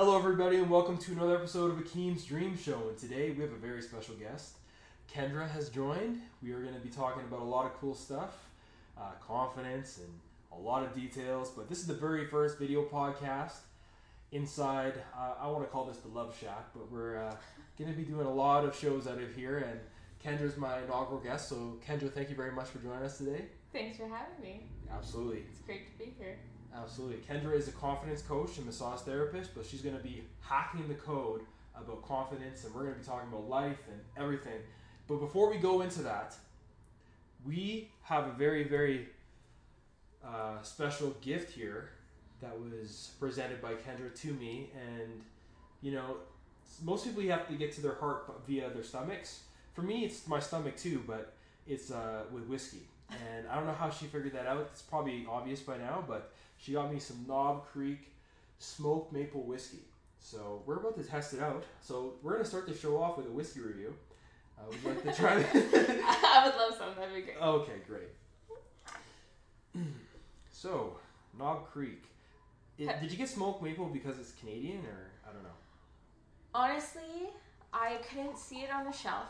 Hello, everybody, and welcome to another episode of Akeem's Dream Show. And today we have a very special guest. Kendra has joined. We are going to be talking about a lot of cool stuff, uh, confidence, and a lot of details. But this is the very first video podcast inside. Uh, I want to call this the Love Shack, but we're uh, going to be doing a lot of shows out of here. And Kendra's my inaugural guest. So, Kendra, thank you very much for joining us today. Thanks for having me. Absolutely. It's great to be here. Absolutely. Kendra is a confidence coach and massage therapist, but she's going to be hacking the code about confidence, and we're going to be talking about life and everything. But before we go into that, we have a very, very uh, special gift here that was presented by Kendra to me. And, you know, most people you have to get to their heart via their stomachs. For me, it's my stomach too, but it's uh, with whiskey. And I don't know how she figured that out. It's probably obvious by now, but she got me some Knob Creek smoked maple whiskey. So we're about to test it out. So we're gonna start the show off with a whiskey review. Uh, would like to try? I would love some. That'd be great. okay, great. so Knob Creek. It, did you get smoked maple because it's Canadian, or I don't know? Honestly, I couldn't see it on the shelf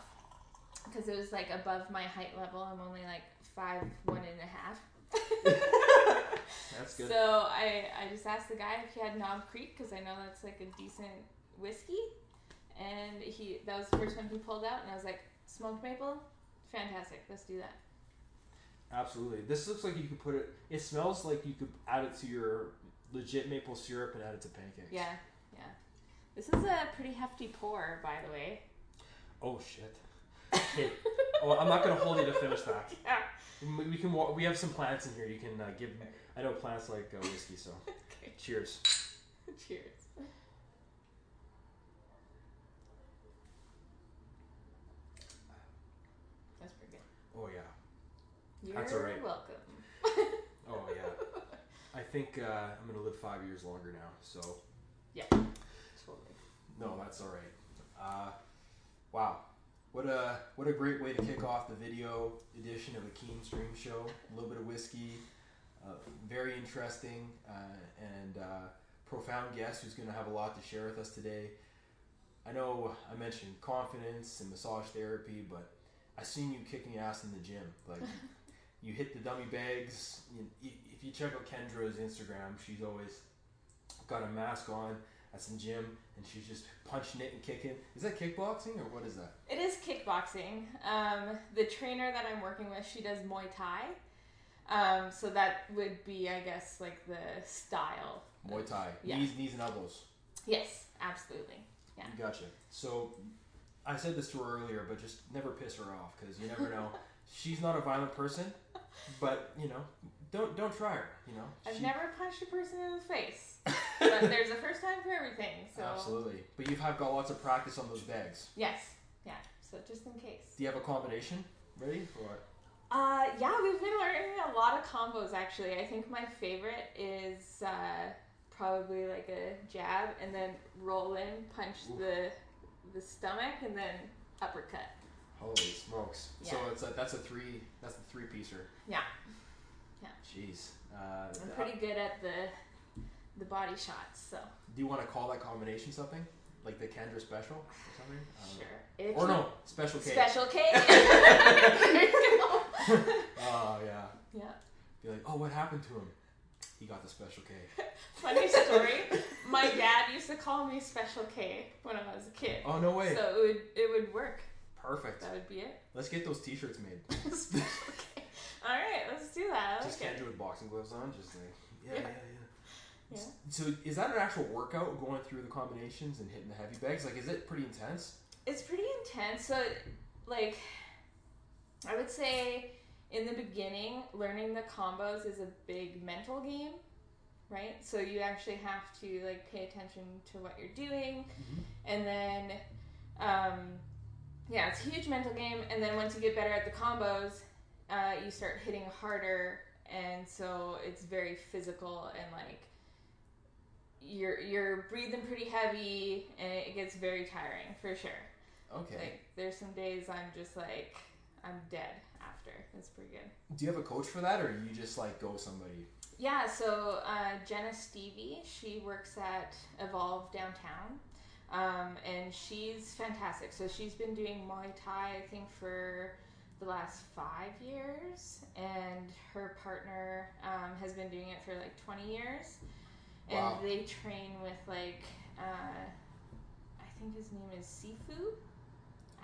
because it was like above my height level. I'm only like five one and a half. That's good. So I I just asked the guy if he had Knob Creek because I know that's like a decent whiskey, and he that was the first one he pulled out, and I was like smoked maple, fantastic. Let's do that. Absolutely. This looks like you could put it. It smells like you could add it to your legit maple syrup and add it to pancakes. Yeah, yeah. This is a pretty hefty pour, by the way. Oh shit. Okay. oh, I'm not gonna hold you to finish that. Yeah. We we can. We have some plants in here. You can uh, give. I know plants like uh, whiskey, so Okay. cheers. Cheers. That's pretty good. Oh yeah. You're That's all right. welcome. Oh yeah. I think uh, I'm gonna live five years longer now. So Yeah. Totally. no, that's all right. Uh, wow. What a what a great way to kick off the video edition of Akeem's Dream Show. A little bit of whiskey, uh, very interesting uh, and uh, profound guest who's going to have a lot to share with us today. I know I mentioned confidence and massage therapy, but I seen you kicking ass in the gym. Like you hit the dummy bags. You, if you check out Kendra's Instagram, she's always got a mask on at some gym, and she's just punching it and kicking. Is that kickboxing or what is that? It is kickboxing. Um, the trainer that I'm working with, she does Muay Thai. Um, so that would be, I guess, like the style. Muay Thai, Yeah. knees, knees and elbows. Yes, absolutely. Yeah. Gotcha. So I said this to her earlier, but just never piss her off because you never know. She's not a violent person, but you know, don't don't try her. You know, I've She- never punched a person in the face, but there's a first time for everything. So Absolutely, but you've got lots of practice on those bags. yes, yeah. So just in case. Do you have a combination ready for what? Uh, yeah, we've been learning a lot of combos actually. I think my favorite is uh, probably like a jab and then roll in, punch Oof. the the stomach, and then uppercut. Holy smokes! Yeah. So it's a, that's a three. That's the three piecer. Yeah. Yeah. Jeez. Uh, I'm pretty good at the the body shots, so do you want to call that combination something like the Kendra special or something? I don't know. sure. Or no, special K. Special K. there you go. Oh yeah. Yeah. Be like, oh, what happened to him? He got the special K. Funny story. My dad used to call me Special K when I was a kid. Oh no way. So it would it would work. Perfect. That would be it. Let's get those T-shirts made. Special K. All right, let's do that. I just like it. Kendra with boxing gloves on, just like yeah, yeah, Yeah. yeah. Yeah. So is that an actual workout going through the combinations and hitting the heavy bags? Like, is it pretty intense? It's pretty intense. So, like, I would say in the beginning, learning the combos is a big mental game, right? So you actually have to like pay attention to what you're doing, Mhm. and then, um, yeah, it's a huge mental game. And then once you get better at the combos, uh, you start hitting harder, and so it's very physical and like you're you're breathing pretty heavy, and it gets very tiring for sure. Okay. Like there's some days I'm just like I'm dead after. It's pretty good. Do you have a coach for that, or you just like go somebody? yeah, so uh, Jenna Stevie, she works at Evolve downtown, um, and she's fantastic. So she's been doing Muay Thai, I think, for the last five years, and her partner um, has been doing it for like 20 years. And Wow. they train with like, uh, I think his name is Sifu.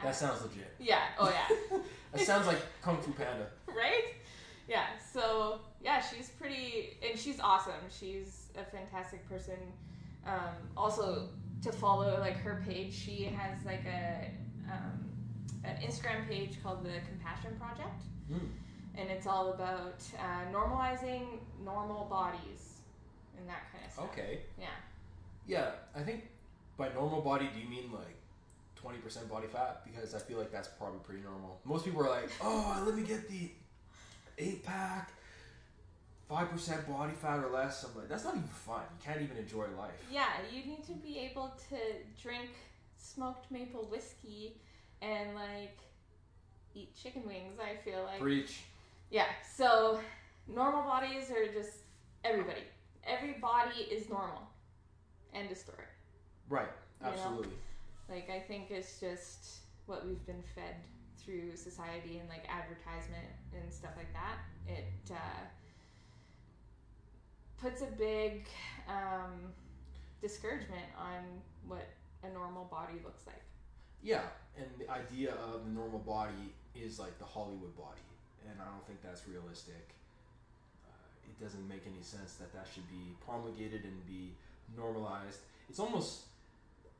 That sounds legit. yeah. Oh yeah. That sounds like Kung Fu Panda. right? Yeah. So yeah, she's pretty, and she's awesome. She's a fantastic person. Um, also, to follow like her page, she has like a um, an Instagram page called the Compassion Project, Mm. and it's all about uh, normalizing normal bodies and that kind of stuff. Okay. Yeah. Yeah, I think by normal body, do you mean like 20% body fat? Because I feel like that's probably pretty normal. Most people are like, oh, let me get the eight pack, 5% body fat or less. I'm like, that's not even fun. You can't even enjoy life. Yeah, you need to be able to drink smoked maple whiskey and like eat chicken wings. I feel like. Preach. Yeah, so normal bodies are just everybody. Every body is normal. End of story. Right, You know? Like, I think it's just what we've been fed through society and like advertisement and stuff like that. It uh, puts a big um, discouragement on what a normal body looks like. Yeah, and the idea of the normal body is like the Hollywood body, and I don't think that's realistic. Uh, it doesn't make any sense that that should be promulgated and be normalized. It's almost,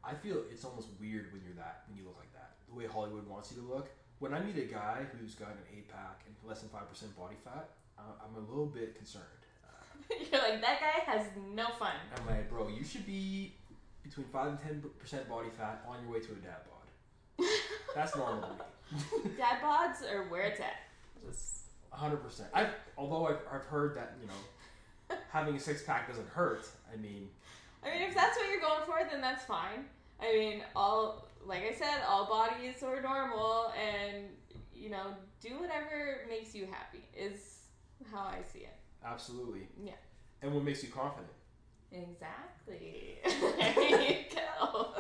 I feel it's almost weird when you're that when you look like that. The way Hollywood wants you to look. When I meet a guy who's got an eight pack and less than five percent body fat, uh, I'm a little bit concerned. Uh, You're like, that guy has no fun. I'm like, bro, you should be between five and ten percent body fat on your way to a dad bod. That's normal to me. Dad bods are where it's at. Just hundred percent. I've although I've, I've heard that you know having a six pack doesn't hurt. I mean, I mean, if that's what you're going for, then that's fine. I mean, all like I said, all bodies are normal, and you know, do whatever makes you happy is how I see it. absolutely. Yeah. And what makes you confident? Exactly. there you go.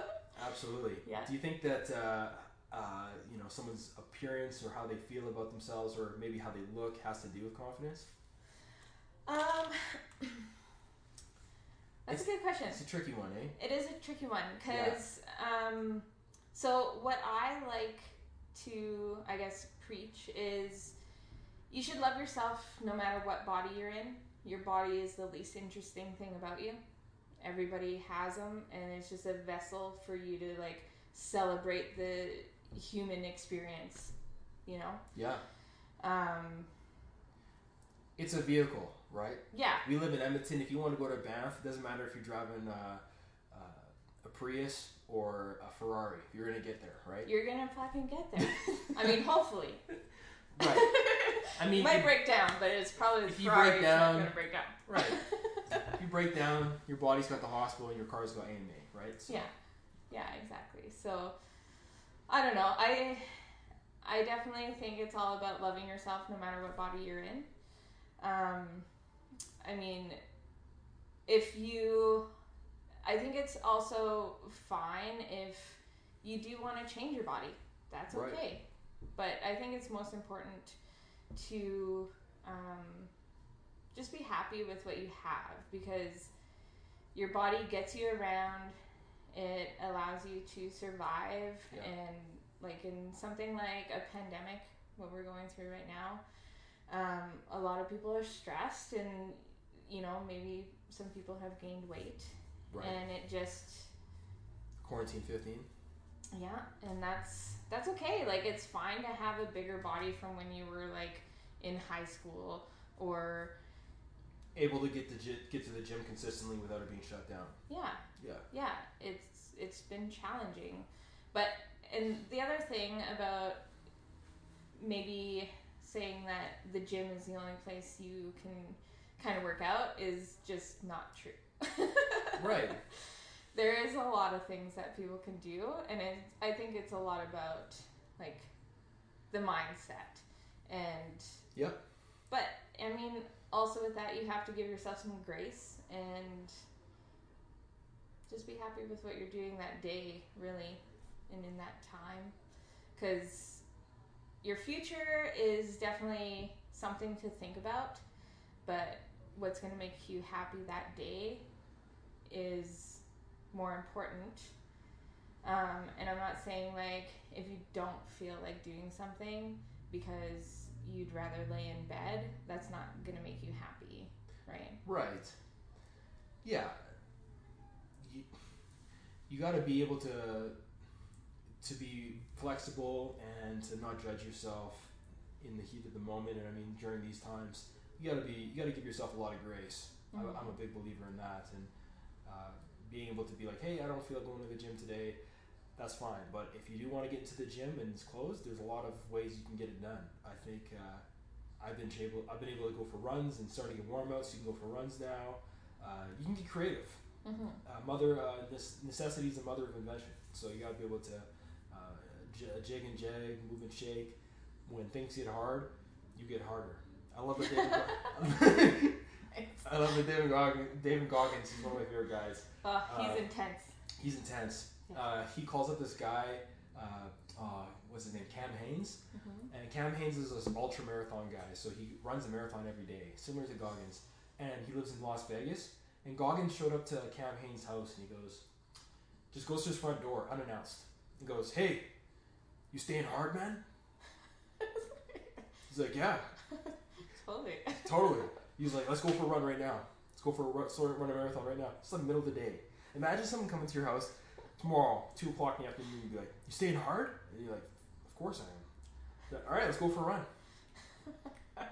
Absolutely. Yeah. Do you think that uh, uh, you know someone's appearance or how they feel about themselves or maybe how they look has to do with confidence? Um, that's a good question. It's a tricky one, eh? It is a tricky one because um, so what I like to I guess preach is you should love yourself no matter what body you're in. Your body is the least interesting thing about you. Everybody has them, and it's just a vessel for you to like celebrate the human experience. You know, Yeah. um, It's a vehicle, right? yeah, We live in Edmonton. If you want to go to Banff, it doesn't matter if you're driving uh, uh, a Prius or a Ferrari. You're gonna get there, right? you're gonna fucking get there. I mean, hopefully. Right. I mean, might if- break down, but it's probably if the you Ferrari break that's not down- gonna break down. Right. if you break down, your body's got the hospital and your car's got AMA, right? So, Yeah, yeah, exactly. So, I don't know. I I definitely think it's all about loving yourself, no matter what body you're in. Um, I mean, if you, I think it's also fine if you do want to change your body. That's Right. okay. But I think it's most important to um, just be happy with what you have because your body gets you around. It allows you to survive, Yeah. and like in something like a pandemic, what we're going through right now, um, a lot of people are stressed, and you know maybe some people have gained weight, Right. and it just Quarantine 15. yeah, and that's that's okay. Like it's fine to have a bigger body from when you were like in high school or Able to get gy- get to the gym consistently without it being shut down. yeah, Yeah. yeah. It's it's been challenging, but and the other thing about maybe saying that the gym is the only place you can kind of work out is just not true. Right. there is a lot of things that people can do and it, i think it's a lot about like the mindset and Yep. but i mean also with that, you have to give yourself some grace and just be happy with what you're doing that day, really, and in that time. Because your future is definitely something to think about, but what's going to make you happy that day is more important. Um, and I'm not saying like if you don't feel like doing something because you'd rather lay in bed, that's not going to make you happy, right? Right. Yeah. You, you got to be able to to be flexible and to not judge yourself in the heat of the moment. And I mean, during these times, you got to be you got to give yourself a lot of grace. Mhm. I, I'm a big believer in that, and uh, being able to be like, hey, I don't feel like going to the gym today. That's fine, but if you do want to get into the gym and it's closed, there's a lot of ways you can get it done. I think uh, I've been able I've been able to go for runs and starting to get warm outs. You can go for runs now. Uh, you can get creative. Mm-hmm. Uh, mother uh, this necessity is the mother of invention. So you got to be able to j- jig and jag, move and shake. When things get hard, you get harder. I love that David. I love that David Goggins. David Goggins. He's one of my favorite guys. Oh, he's Uh, intense. He's intense. Uh, he calls up this guy. Uh, uh, what's his name? Cam Hanes. Mm-hmm. And Cam Hanes is this ultra marathon guy, so he runs a marathon every day, similar to Goggins. And he lives in Las Vegas. And Goggins showed up to Cam Hanes' house and he goes, just goes to his front door unannounced. He goes, Hey, you staying hard, man? He's like, Yeah, Totally. totally. He's like, Let's go for a run right now. Let's go for a run, sort of run a marathon right now. It's like middle of the day. Imagine someone coming to your house tomorrow, 2 o'clock in the afternoon, you'd be like, You staying hard? And you're like, Of course I am. Like, All right, let's go for a run.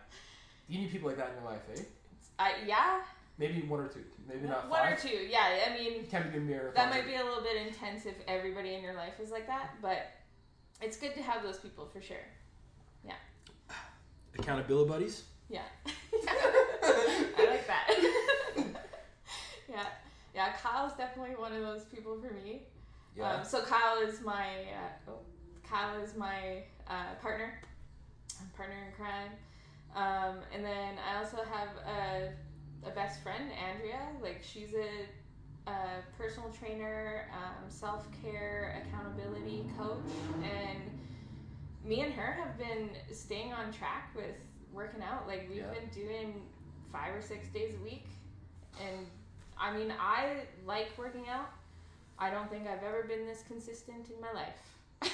You need people like that in your life, eh? I yeah. Maybe one or two. Maybe not One or five. two. Yeah. I mean, Can't be a marathon. that might be a little bit intense if everybody in your life is like that, but it's good to have those people for sure. Yeah. Accountability buddies. Yeah. I like that. yeah. Yeah, Kyle's definitely one of those people for me. Um, so Kyle is my uh, oh, Kyle is my uh, partner, partner in crime. Um, and then I also have a, a best friend, Andrea. Like she's a, a personal trainer, um, self care, accountability coach, and me and her have been staying on track with working out. Like we've Yeah. been doing five or six days a week, and I mean I like working out. I don't think I've ever been this consistent in my life.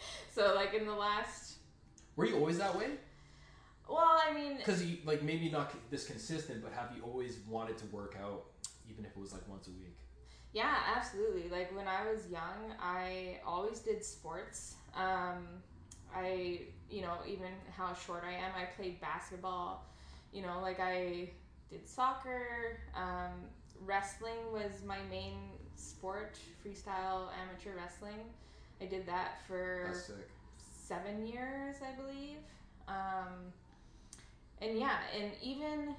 so like in the last, Were you always that way? well, I mean, Because you like maybe not this consistent, but have you always wanted to work out, even if it was like once a week? yeah, absolutely. Like when I was young, I always did sports. Um, I, you know, even how short I am, I played basketball. You know, like I did soccer. Um, wrestling was my main sport, freestyle amateur wrestling. I did that for seven years, I believe. Um, and yeah, and even,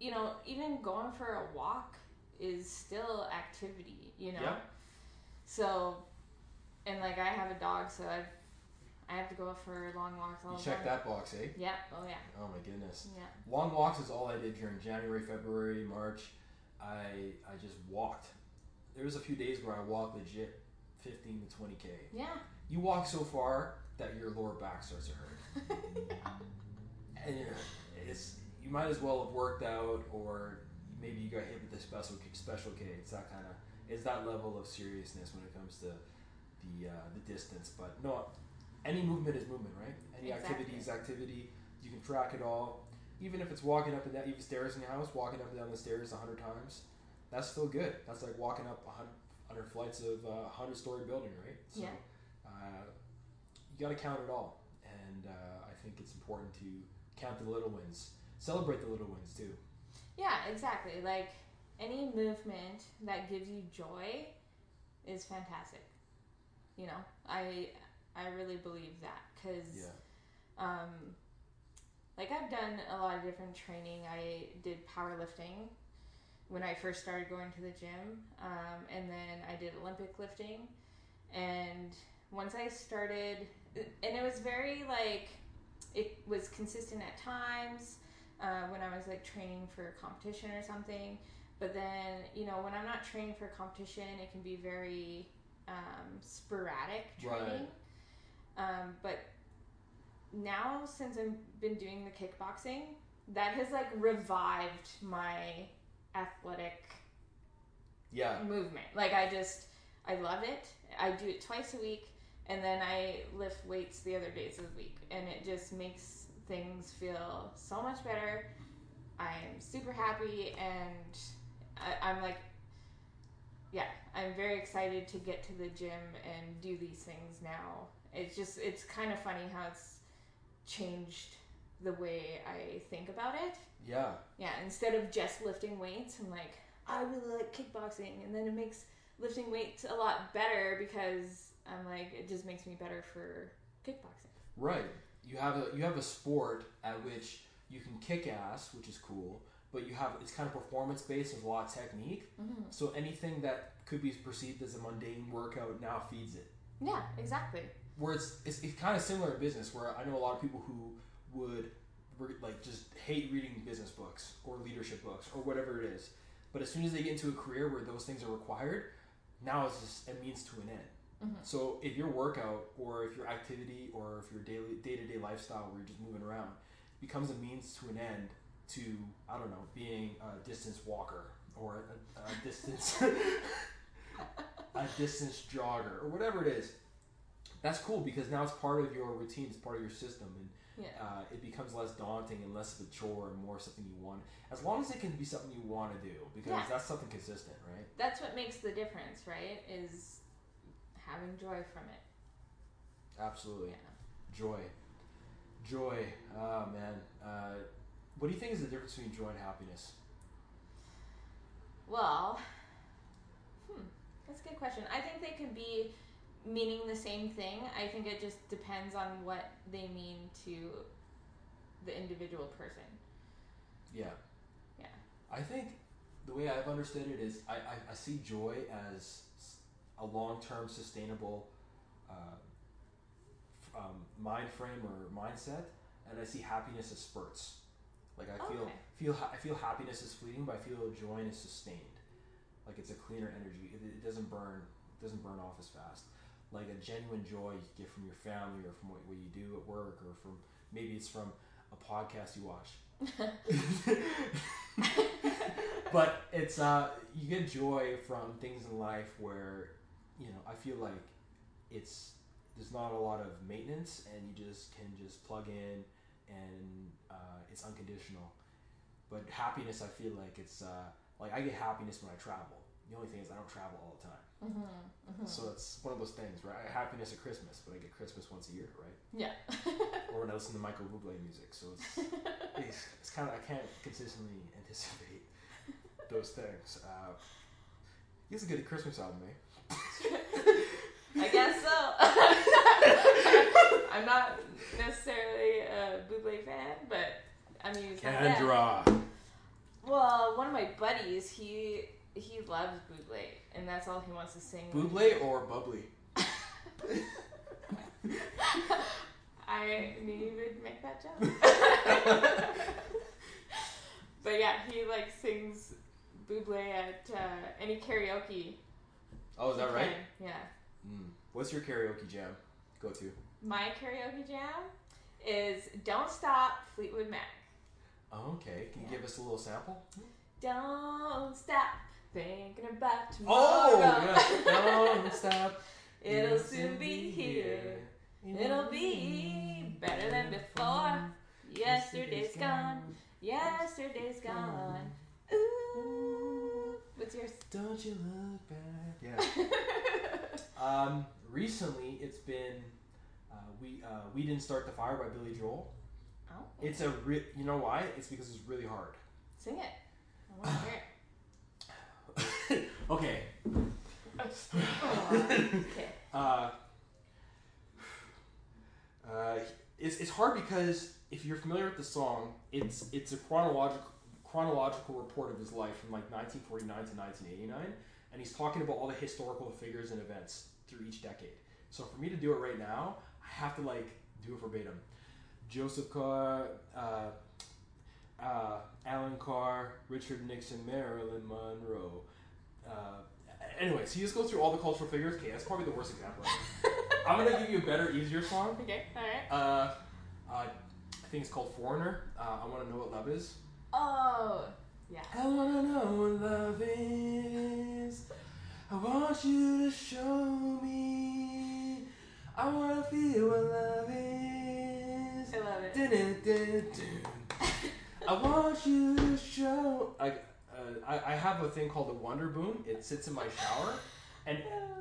you know, even going for a walk is still activity, you know? Yeah. So, and like I have a dog, so I've, I have to go for long walks all You the check time. that box, eh? Yeah, oh yeah, Oh my goodness. yeah. Long walks is all I did during January, February, March. I I just walked. There was a few days where I walked legit, fifteen to twenty k. Yeah. You walk so far that your lower back starts to hurt. and you're, it's you might as well have worked out or maybe you got hit with a special special K. It's that kind of it's that level of seriousness when it comes to the uh, the distance. But no, any movement is movement, right? Any activity is activity. You can track it all, even if it's walking up and down even stairs in your house, walking up and down the stairs a hundred times. That's still good. That's like walking up a hundred, hundred flights of a hundred story building, right? So, Yeah. uh, you got to count it all, and uh, I think it's important to count the little wins, celebrate the little wins too. Yeah, exactly. Like any movement that gives you joy is fantastic. You know, I I really believe that because Yeah. um, like I've done a lot of different training. I did powerlifting when I first started going to the gym, um, and then I did Olympic lifting. And once I started, and it was very like it was consistent at times, uh, when I was like training for a competition or something. But then, you know, when I'm not training for competition, it can be very um, sporadic training. Um, but now, since I've been doing the kickboxing, that has like revived my athletic Yeah. movement. Like I just, I love it. I do it twice a week, and then I lift weights the other days of the week, and it just makes things feel so much better. I'm super happy, and I, I'm like, yeah, I'm very excited to get to the gym and do these things now. It's just, it's kind of funny how it's changed the way I think about it. Yeah. Yeah, instead of just lifting weights, I'm like, I really like kickboxing, and then it makes lifting weights a lot better because I'm like, it just makes me better for kickboxing. Right. You have a you have a sport at which you can kick ass, which is cool, but you have it's kind of performance based. There's a lot of technique. Mm-hmm. So anything that could be perceived as a mundane workout now feeds it. Yeah, exactly. Where it's, it's it's kind of similar in business. Where I know a lot of people who would re- like just hate reading business books or leadership books or whatever it is. But as soon as they get into a career where those things are required, now it's just a means to an end. Mhm. So if your workout or if your activity or if your daily day to day lifestyle where you're just moving around becomes a means to an end to I don't know being a distance walker or a, a distance a distance jogger or whatever it is, that's cool because now it's part of your routine, it's part of your system, and Yeah. uh, it becomes less daunting and less of a chore and more something you want. As long as it can be something you want to do, because Yeah. that's something consistent, right? That's what makes the difference, right? Is having joy from it. Absolutely. Yeah. Joy. Joy. Oh, man. Uh, what do you think is the difference between joy and happiness? Well, hmm, that's a good question. I think they could be meaning the same thing. I think it just depends on what they mean to the individual person. Yeah. Yeah. I think the way I've understood it is I, I, I see joy as a long term sustainable uh, um, mind frame or mindset, and I see happiness as spurts. Like I feel Okay. feel ha- I feel happiness is fleeting, but I feel joy is sustained. Like it's a cleaner energy. It, it doesn't burn it doesn't burn off as fast. Like a genuine joy you get from your family or from what, what you do at work or from maybe it's from a podcast you watch. but it's uh you get joy from things in life where you know I feel like it's there's not a lot of maintenance and you just can just plug in and uh, it's unconditional. But happiness, I feel like it's uh, like I get happiness when I travel. The only thing is I don't travel all the time, Mm-hmm, so it's one of those things, right? I happiness at Christmas, but I get Christmas once a year, right? Yeah. Or when I listen to Michael Bublé music, so it's it's, it's kind of I can't consistently anticipate those things. Uh, he has a good Christmas album, eh? I guess so. I'm not necessarily a Buble fan, but I mean, he's not bad. Kendra. Well, one of my buddies, he he loves Buble, and that's all he wants to sing. Bublé or Bubbly? I knew you would make that joke. but yeah, he like sings Buble at uh, any karaoke. Oh, is that right? Yeah. Mm. What's your karaoke jam? Go to. My karaoke jam is "Don't Stop" Fleetwood Mac. Oh, okay. Can you Yeah. give us a little sample? Don't stop thinking about Oh, tomorrow. yeah. Don't stop. It'll soon be here. It'll be better than before. Yesterday's gone. Yesterday's gone. What's yours? Don't you look back? Yeah. um, recently, it's been uh, we uh, we didn't start the fire by Billy Joel. Oh, It's a re- you know why? It's because it's really hard. sing it. I want to hear it. okay. Oh, okay. Uh, uh, it's, it's hard because if you're familiar with the song, it's it's a chronological chronological report of his life from like 1949 to 1989, and he's talking about all the historical figures and events through each decade. So for me to do it right now, I have to like do it verbatim. Joseph Carr, uh, uh, Alan Carr, Richard Nixon, Marilyn Monroe. Uh, anyway, so you just go through all the cultural figures. Okay, that's probably the worst example. I'm gonna give you a better, easier song. Okay, alright. Uh, uh, I think it's called Foreigner. Uh, I want to know what love is. Oh, yeah. I wanna know what love is. I want you to show me. I wanna feel what love is. I love it. Dun, dun, dun, dun. I want you to show. I, uh, I I have a thing called the Wonderboom. It sits in my shower, and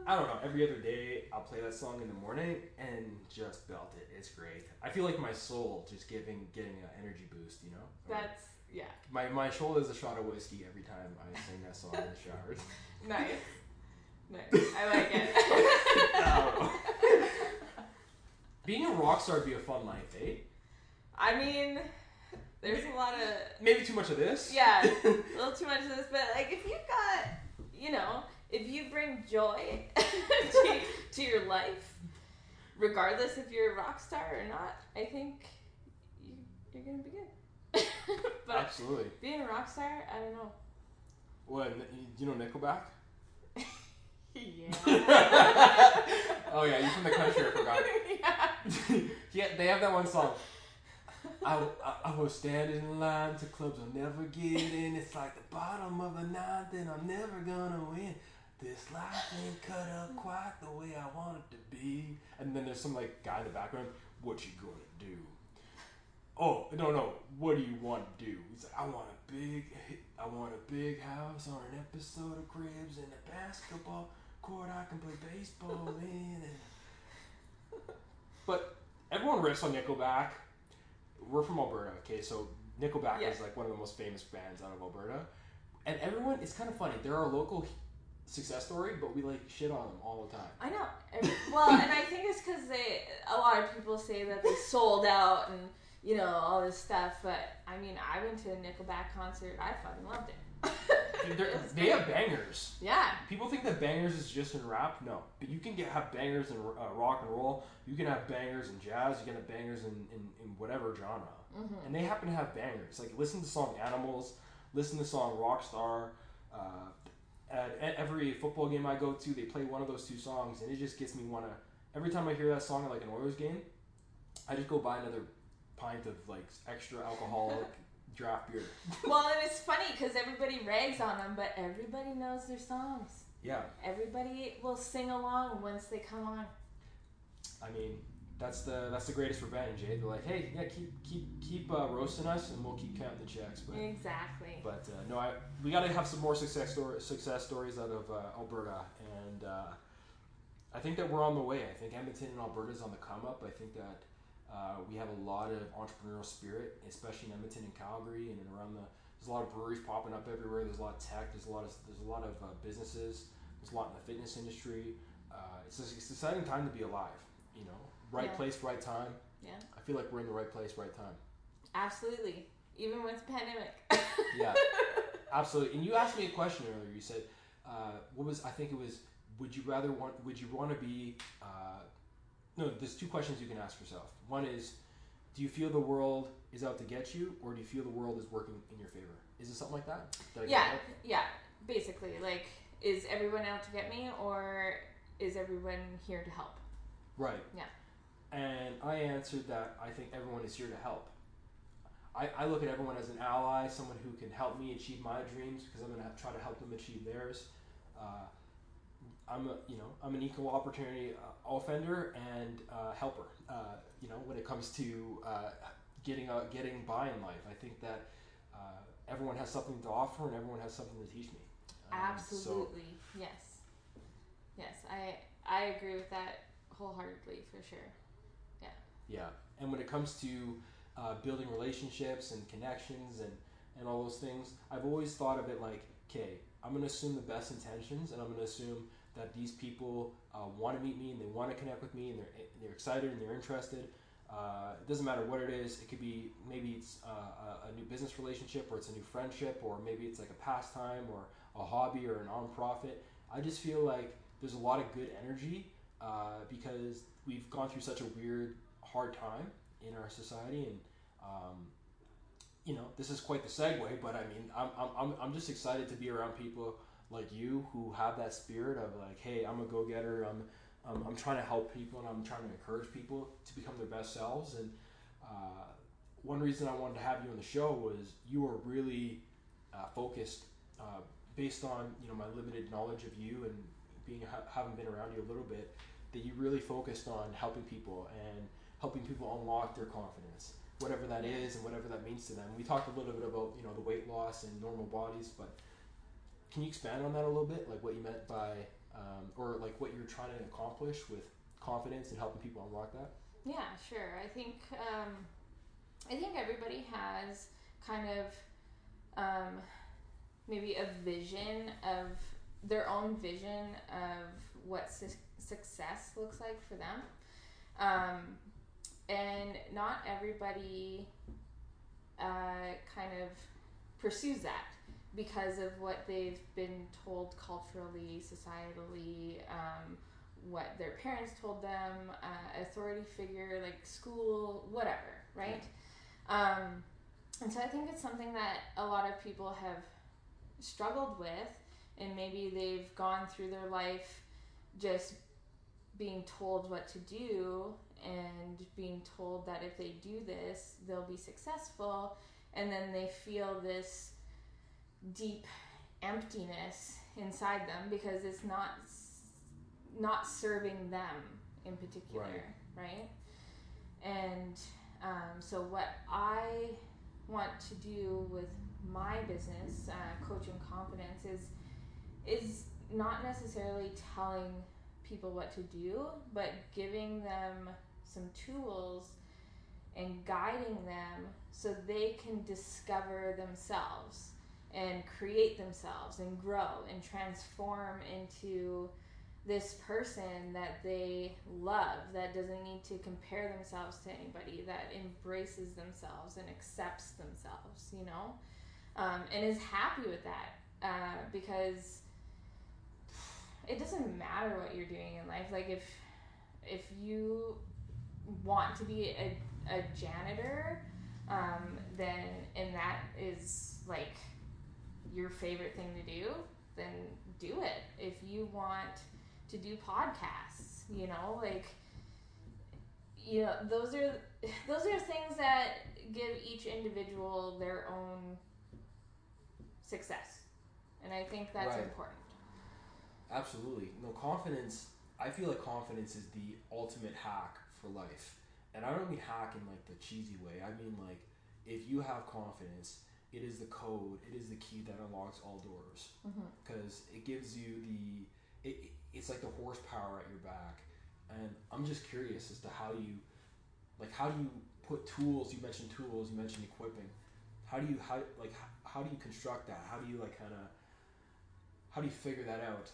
I don't know. Every other day, I'll play that song in the morning and just belt it. It's great. I feel like my soul just giving getting an energy boost. You know. That's, yeah. My my soul is a shot of whiskey every time I sing that song in the shower. Nice. Nice. I like it. Being a rock star would be a fun life, eh? I mean, there's a lot of Maybe too much of this. yeah, a little too much of this, but like if you've got, you know, if you bring joy to, to your life, regardless if you're a rock star or not, I think you, you're gonna be good. but Absolutely. being a rock star, I don't know. What? n- You know Nickelback? Yeah. oh yeah, you're from the country. I forgot. yeah. yeah, they have that one song. I, I, I will stand in line to clubs I'll never get in. It's like the bottom of the ninth, and I'm never gonna win. This life ain't cut up quite the way I want it to be. And then there's some like guy in the background. What you gonna do? Oh no no. What do you want to do? He's like, I want a big, I want a big house on an episode of Cribs and a basketball court I can play baseball in. And... But everyone riffs on Nickelback. We're from Alberta, okay? So Nickelback Yeah. is like one of the most famous bands out of Alberta, and everyone. It's kind of funny. They're our local success story, but we like shit on them all the time. I know. Well, and I think it's because they a lot of people say that they sold out and you know all this stuff. But I mean, I went to a Nickelback concert. I fucking loved it. Dude, It they have bangers. Yeah. People think that bangers is just in rap. No, but you can get have bangers in uh, rock and roll. You can have bangers in jazz. You can have bangers in, in, in whatever genre. hmm And they happen to have bangers. Like listen to the song Animals. Listen to the song Rockstar. Uh, at, at every football game I go to, they play one of those two songs, and it just gets me wanna. Every time I hear that song at like an Oilers game, I just go buy another pint of like extra alcoholic draft beer. Well, and it's funny because everybody rags on them, but everybody knows their songs. Yeah, Everybody will sing along once they come on. I mean that's the that's the greatest revenge. Eh? They're like, hey, yeah, keep keep keep uh, roasting us, and we'll keep counting the checks. But Exactly. But uh, no, I, we got to have some more success story, success stories out of uh, Alberta, and uh, I think that we're on the way. I think Edmonton and Alberta's on the come up. I think that uh, we have a lot of entrepreneurial spirit, especially in Edmonton and Calgary, and around the. There's a lot of breweries popping up everywhere. There's a lot of tech. There's a lot of there's a lot of uh, businesses. There's a lot in the fitness industry. Uh, it's just, it's an exciting time to be alive. You know, right Yeah. place, right time. Yeah. I feel like we're in the right place, right time. Absolutely. Even with the pandemic. Yeah, absolutely. And you asked me a question earlier. You said, uh, "What was?" I think it was. Would you rather want? Would you want to be? No, there's two questions you can ask yourself. One is, do you feel the world is out to get you, or do you feel the world is working in your favor? Is it something like that? Yeah. Yeah. Basically, like, is everyone out to get me, or is everyone here to help? Right. Yeah. And I answered that I think everyone is here to help. I, I look at everyone as an ally, someone who can help me achieve my dreams because I'm going to try to help them achieve theirs. Uh, I'm a, you know I'm an equal opportunity uh, offender and uh, helper. Uh, you know when it comes to uh, getting uh, getting by in life, I think that uh, everyone has something to offer and everyone has something to teach me. Um, so- Absolutely. yes. Yes, I I agree with that wholeheartedly for sure. Yeah, and when it comes to uh, building relationships and connections and, and all those things, I've always thought of it like, okay, I'm going to assume the best intentions and I'm going to assume that these people uh, want to meet me and they want to connect with me and they're, they're excited and they're interested. Uh, it doesn't matter what it is. It could be maybe it's uh, a, new business relationship or it's a new friendship or maybe it's like a pastime or a hobby or a nonprofit. I just feel like there's a lot of good energy uh, because we've gone through such a weird, hard time in our society, and um, you know, this is quite the segue, but I mean, I'm, I'm, I'm just excited to be around people like you who have that spirit of like, hey, I'm a go getter. I'm, I'm trying to help people and I'm trying to encourage people to become their best selves. And uh, one reason I wanted to have you on the show was you were really uh, focused, uh, based on you know my limited knowledge of you and being ha- having been around you a little bit, that you really focused on helping people and helping people unlock their confidence, whatever that is and whatever that means to them. We talked a little bit about you know the weight loss and normal bodies, but can you expand on that a little bit, like what you meant by, um, or like what you're trying to accomplish with confidence and helping people unlock that? Yeah, sure. I think um, I think everybody has kind of um, maybe a vision of their own vision of what su- success looks like for them. Um, and not everybody uh, kind of pursues that because of what they've been told culturally, societally, um, what their parents told them, uh, authority figure like school, whatever, right? Um, and so I think it's something that a lot of people have struggled with, and maybe they've gone through their life just being told what to do and being told that if they do this, they'll be successful, and then they feel this deep emptiness inside them because it's not not serving them in particular, right? right? And um, so, what I want to do with my business, uh, coaching confidence, is is not necessarily telling people what to do, but giving them some tools and guiding them so they can discover themselves and create themselves and grow and transform into this person that they love that doesn't need to compare themselves to anybody that embraces themselves and accepts themselves you know? Um, and is happy with that uh, because it doesn't matter what you're doing in life. Like if if you want to be a, a janitor um, then and that is like your favorite thing to do then do it. If you want to do podcasts you know like you know those are those are things that give each individual their own success. And i think that's right. important. Absolutely. No confidence i feel like confidence is the ultimate hack for life. And i don't mean hack in like the cheesy way. I mean like if you have confidence it is the code it is the key that unlocks all doors because mm-hmm. it gives you the it, it's like the horsepower at your back. And I'm just curious as to how you, like, how do you put tools? You mentioned tools. You mentioned equipping. How do you how like how do you construct that? How do you like kind of how do you figure that out?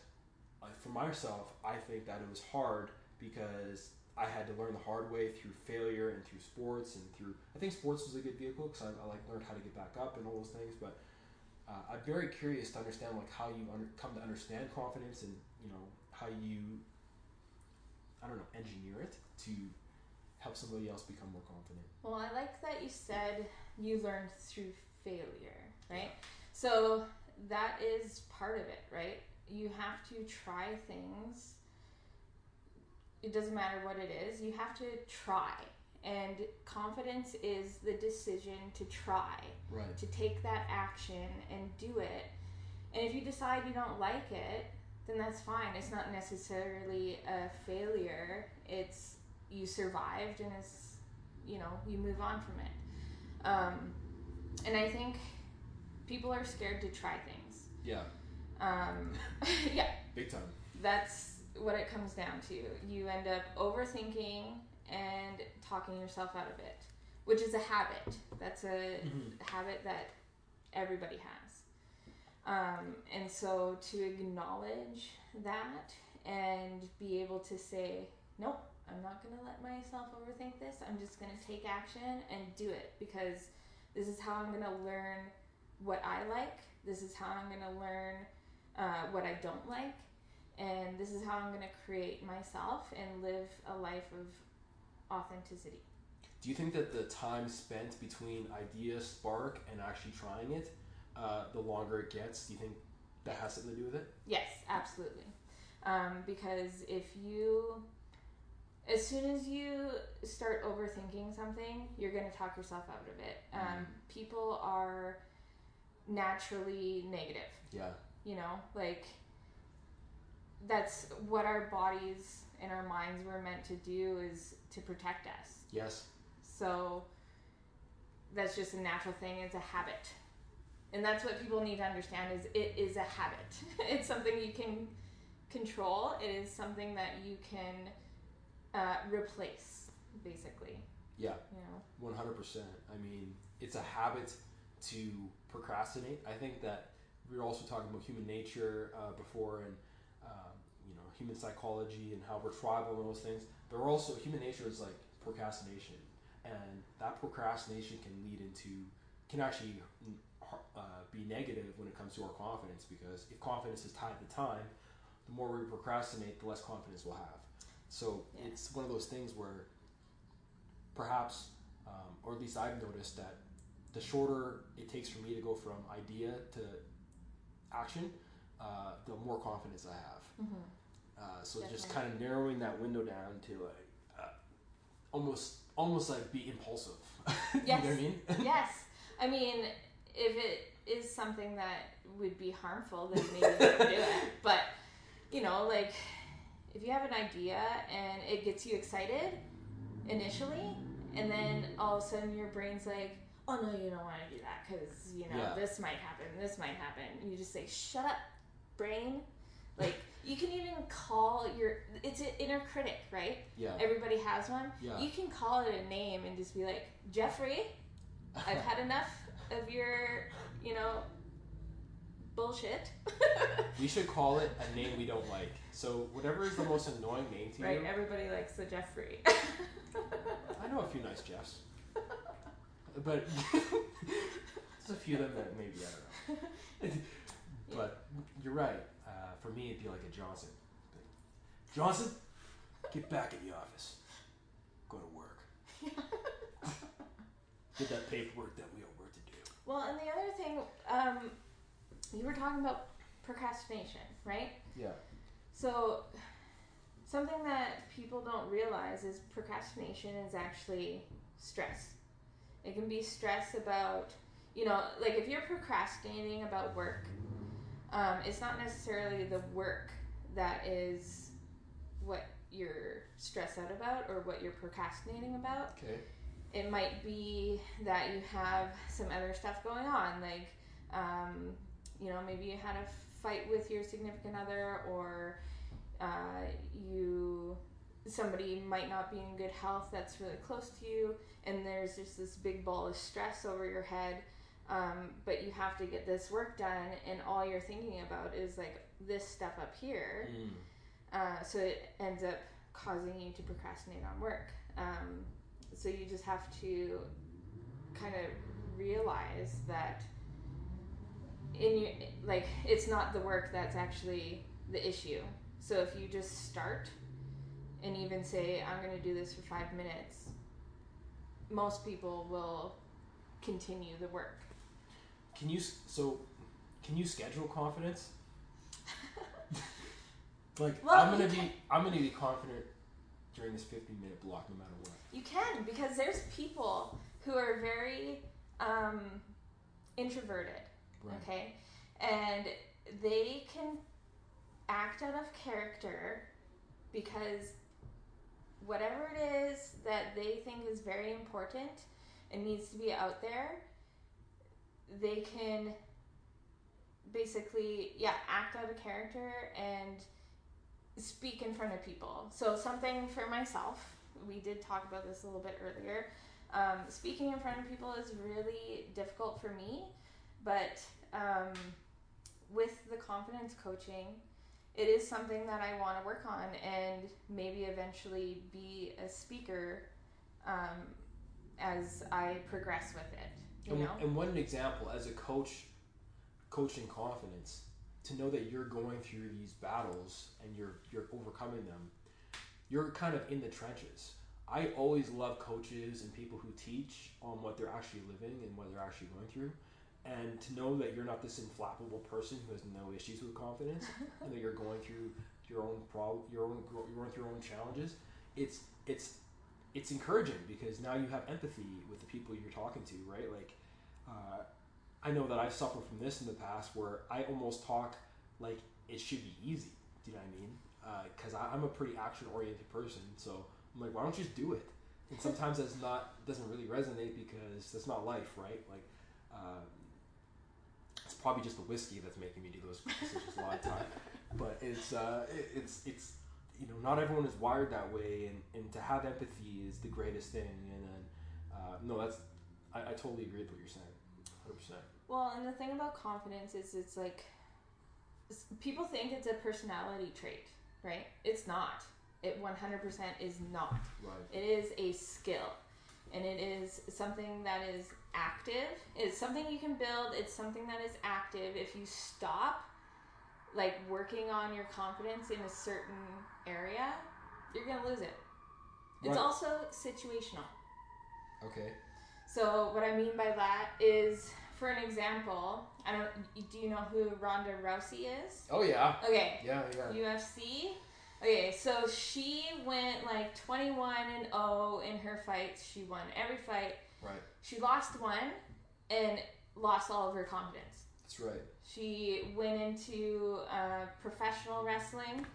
Like for myself, I think that it was hard because I had to learn the hard way through failure and through sports and through. I think sports was a good vehicle because I, I like learned how to get back up and all those things. But uh, I'm very curious to understand like how you under, come to understand confidence and you know how you I don't know engineer it to help somebody else become more confident. Well, I like that you said you learned through failure, right? So that is part of it, right? You have to try things. It doesn't matter what it is, you have to try. And confidence is the decision to try, right. to take that action and do it. And if you decide you don't like it, then that's fine. It's not necessarily a failure. It's you survived and it's you know you move on from it. Um, and I think people are scared to try things. Yeah. Um, yeah. Big time. That's what it comes down to. You end up overthinking and talking yourself out of it, which is a habit. That's a mm-hmm. habit that everybody has. Um, and so to acknowledge that and be able to say, nope, I'm not going to let myself overthink this. I'm just going to take action and do it because this is how I'm going to learn what I like. This is how I'm going to learn uh, what I don't like. And this is how I'm going to create myself and live a life of authenticity. do you think that the time spent between idea spark and actually trying it, uh, the longer it gets, do you think that has something to do with it? Yes, absolutely. Um, because if you, as soon as you start overthinking something, you're going to talk yourself out of it. Um, Mhm. people are naturally negative. Yeah. You know, like that's what our bodies and our minds were meant to do is to protect us. Yes. So that's just a natural thing. It's a habit. And that's what people need to understand is it is a habit. it's something you can control. It is something that you can uh, replace, basically. Yeah. You know. One hundred percent. I mean, it's a habit to procrastinate. I think that we were also talking about human nature uh, before, and human psychology and how we're tribal and those things. But we're also human nature is like procrastination, and that procrastination can lead into can actually uh, be negative when it comes to our confidence because if confidence is tied to time, the more we procrastinate, the less confidence we'll have. So Yeah. it's one of those things where perhaps, um, or at least I've noticed that the shorter it takes for me to go from idea to action, uh, the more confidence I have. Mm-hmm. Uh, so just kind of narrowing that window down to like uh, almost almost like be impulsive. you know what I mean? yes. I mean, if it is something that would be harmful, then maybe don't do it. But, you know, like, if you have an idea and it gets you excited initially, and then all of a sudden your brain's like, oh no, you don't want to do that because, you know, Yeah. this might happen, this might happen. You just say, shut up, brain. Like, you can even call your, it's an inner critic, right? yeah. Everybody has one. Yeah. You can call it a name and just be like, Jeffrey, I've had enough of your, you know, bullshit. we should call it a name we don't like. So whatever is the most annoying name to right? you. Right, everybody likes the Jeffrey. I know a few nice Jeffs, but there's a few of them that maybe I don't know. but you're right. For me, it'd be like a Johnson. Johnson, get back in the office. Go to work. Get that paperwork that we have work to do. well, and the other thing, um, you were talking about procrastination, right? Yeah. So, something that people don't realize is procrastination is actually stress. It can be stress about, you know, like if you're procrastinating about work, um, it's not necessarily the work that is what you're stressed out about or what you're procrastinating about. Okay. It might be that you have some other stuff going on, like, um, you know, maybe you had a fight with your significant other, or uh, you somebody might not be in good health that's really close to you, and there's just this big ball of stress over your head. Um, but you have to get this work done, and all you're thinking about is like this stuff up here. Mm. Uh, so it ends up causing you to procrastinate on work. Um, so you just have to kind of realize that in your like it's not the work that's actually the issue. So if you just start and even say I'm going to do this for 5 minutes, most people will continue the work. Can you so? Can you schedule confidence? like Well, I'm gonna be, can- I'm gonna be confident during this 15 minute block, no matter what. You can because there's people who are very um, introverted, Right. okay, and they can act out of character because whatever it is that they think is very important it needs to be out there, they can basically yeah act out a character and speak in front of people. So something for myself we did talk about this a little bit earlier. Um, speaking in front of people is really difficult for me, but um, with the confidence coaching, it is something that I want to work on and maybe eventually be a speaker um, as I progress with it. You And, know? and one example as a coach, coaching confidence, to know that you're going through these battles and you're you're overcoming them, you're kind of in the trenches. I always love coaches and people who teach on what they're actually living and what they're actually going through. And to know that you're not this inflappable person who has no issues with confidence and that you're going through your own problem, your own you're going through your own challenges. It's it's it's encouraging because now you have empathy with the people you're talking to, right? Like, uh, I know that I've suffered from this in the past where I almost talk like it should be easy. Do you know what I mean? Because uh, I'm a pretty action oriented person, so I'm like, why don't you just do it? And sometimes that's not doesn't really resonate because that's not life, right? Like, um, it's probably just the whiskey that's making me do those decisions a lot of time. But it's uh, it, it's it's you know not everyone is wired that way, and, and to have empathy is the greatest thing. And then uh, no, that's I, I totally agree with what you're saying, hundred percent. Well, and the thing about confidence is it's like people think it's a personality trait, right? It's not. It 100% is not. Right. It is a skill. And it is something that is active. It's something you can build. It's something that is active. If you stop like working on your confidence in a certain area, you're to lose it. It's Right. also situational. Okay. So what I mean by that is, for an example, I don't. Do you know who Ronda Rousey is? Oh yeah. Okay, Yeah, yeah. UFC. Okay, so she went like 21 and 0 in her fights. She won every fight. Right. She lost one and lost all of her confidence. That's right. She went into uh, professional wrestling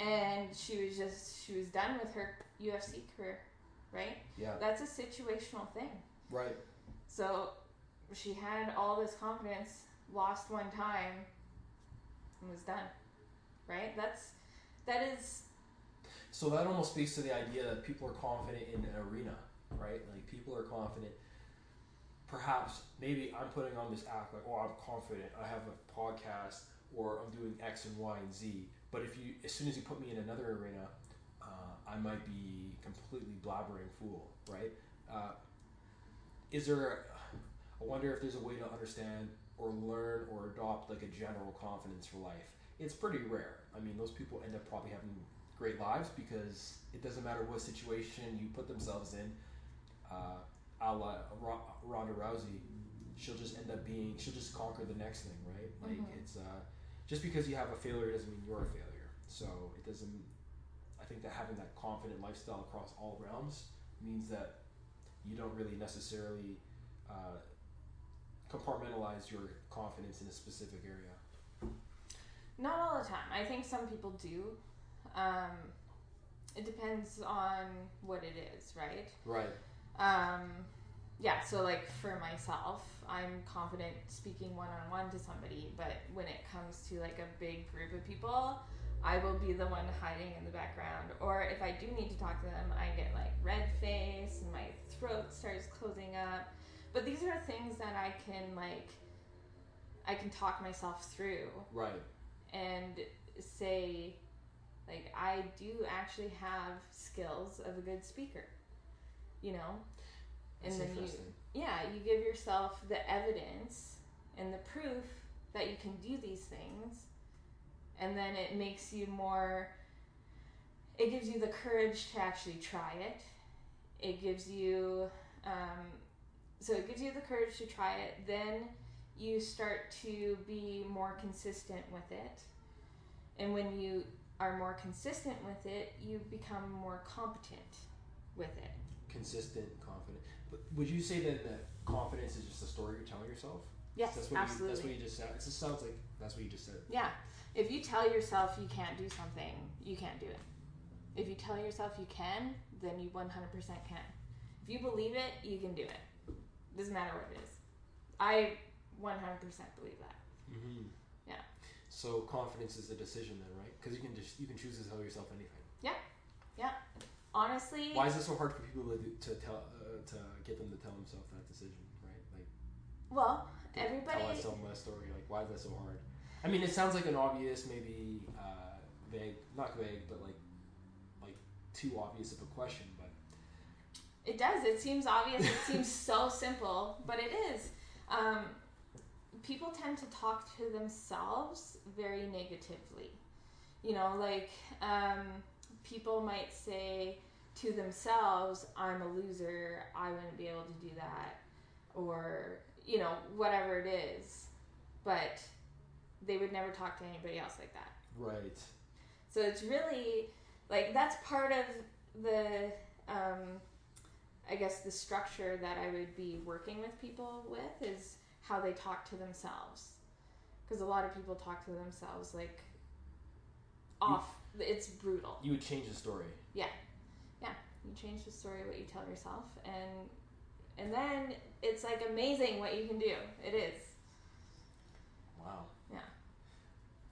and she was just she was done with her UFC career, right? Yeah. That's a situational thing. Right. So she had all this confidence, lost one time, and was done. Right? That's that is So that almost speaks to the idea that people are confident in an arena, right? Like people are confident. Perhaps maybe I'm putting on this act like, oh, I'm confident. I have a podcast, or I'm doing X and Y and Z. But if you, as soon as you put me in another arena, uh, I might be completely blabbering fool, right? Uh, is there? I wonder if there's a way to understand or learn or adopt like a general confidence for life. It's pretty rare. I mean, those people end up probably having great lives because it doesn't matter what situation you put themselves in. Uh, a la Ro- Ronda Rousey, she'll just end up being, she'll just conquer the next thing, right? Like Mhm. it's uh, just because you have a failure doesn't mean you're a failure. So it doesn't. I think that having that confident lifestyle across all realms means that you don't really necessarily uh, compartmentalize your confidence in a specific area. not all the time. I think some people do. Um, it depends on what it is, right? Right. Um, yeah, so like for myself, I'm confident speaking one on one to somebody, but when it comes to like a big group of people, I will be the one hiding in the background. Or if I do need to talk to them, I get like red face and my throat starts closing up. But these are things that I can like, I can talk myself through Right. and say, like, I do actually have skills of a good speaker, you know? That's and then you, yeah, you give yourself the evidence and the proof that you can do these things, and then it makes you more, it gives you the courage to actually try it. It gives you, um, so it gives you the courage to try it. Then you start to be more consistent with it. And when you are more consistent with it, you become more competent with it. Consistent, confident. But would you say then that confidence is just a story you're telling yourself? Yes, That's what absolutely. You, that's what you just said. It just sounds like that's what you just said. Yeah. If you tell yourself you can't do something, you can't do it. If you tell yourself you can, then you 100% can. If you believe it, you can do it. Doesn't matter what it is. I 100% believe that. Mm-hmm. Yeah. So confidence is a decision then, right? Because you can just you can choose to tell yourself anything. Honestly, Why is it so hard for people to to tell uh, to get them to tell themselves that decision, right? Like well, everybody tell myself my story. Like why is that so hard? I mean, it sounds like an obvious, maybe uh, vague, not vague, but like like too obvious of a question. But It does. It seems obvious. It seems so simple, but it is. Um, people tend to talk to themselves very negatively. You know, like um, people might say, to themselves, I'm a loser, I wouldn't be able to do that, or, you know, whatever it is. But they would never talk to anybody else like that. Right. So it's really like that's part of the, um, I guess, the structure that I would be working with people with is how they talk to themselves. Because a lot of people talk to themselves like off. it's brutal. You would change the story. Yeah, yeah. You change the story what you tell yourself, and and then it's like amazing what you can do. It is. Wow. Yeah.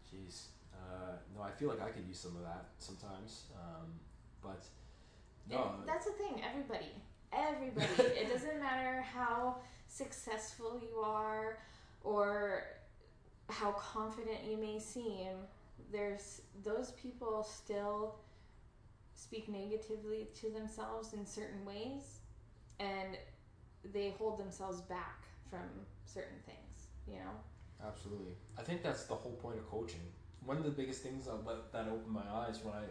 Jeez. Uh, no, I feel like I could use some of that sometimes. Um, but no. And that's the thing. Everybody, everybody. it doesn't matter how successful you are or how confident you may seem. There's those people still speak negatively to themselves in certain ways, and they hold themselves back from certain things. You know. Absolutely. I think that's the whole point of coaching. One of the biggest things that, let, that opened my eyes when I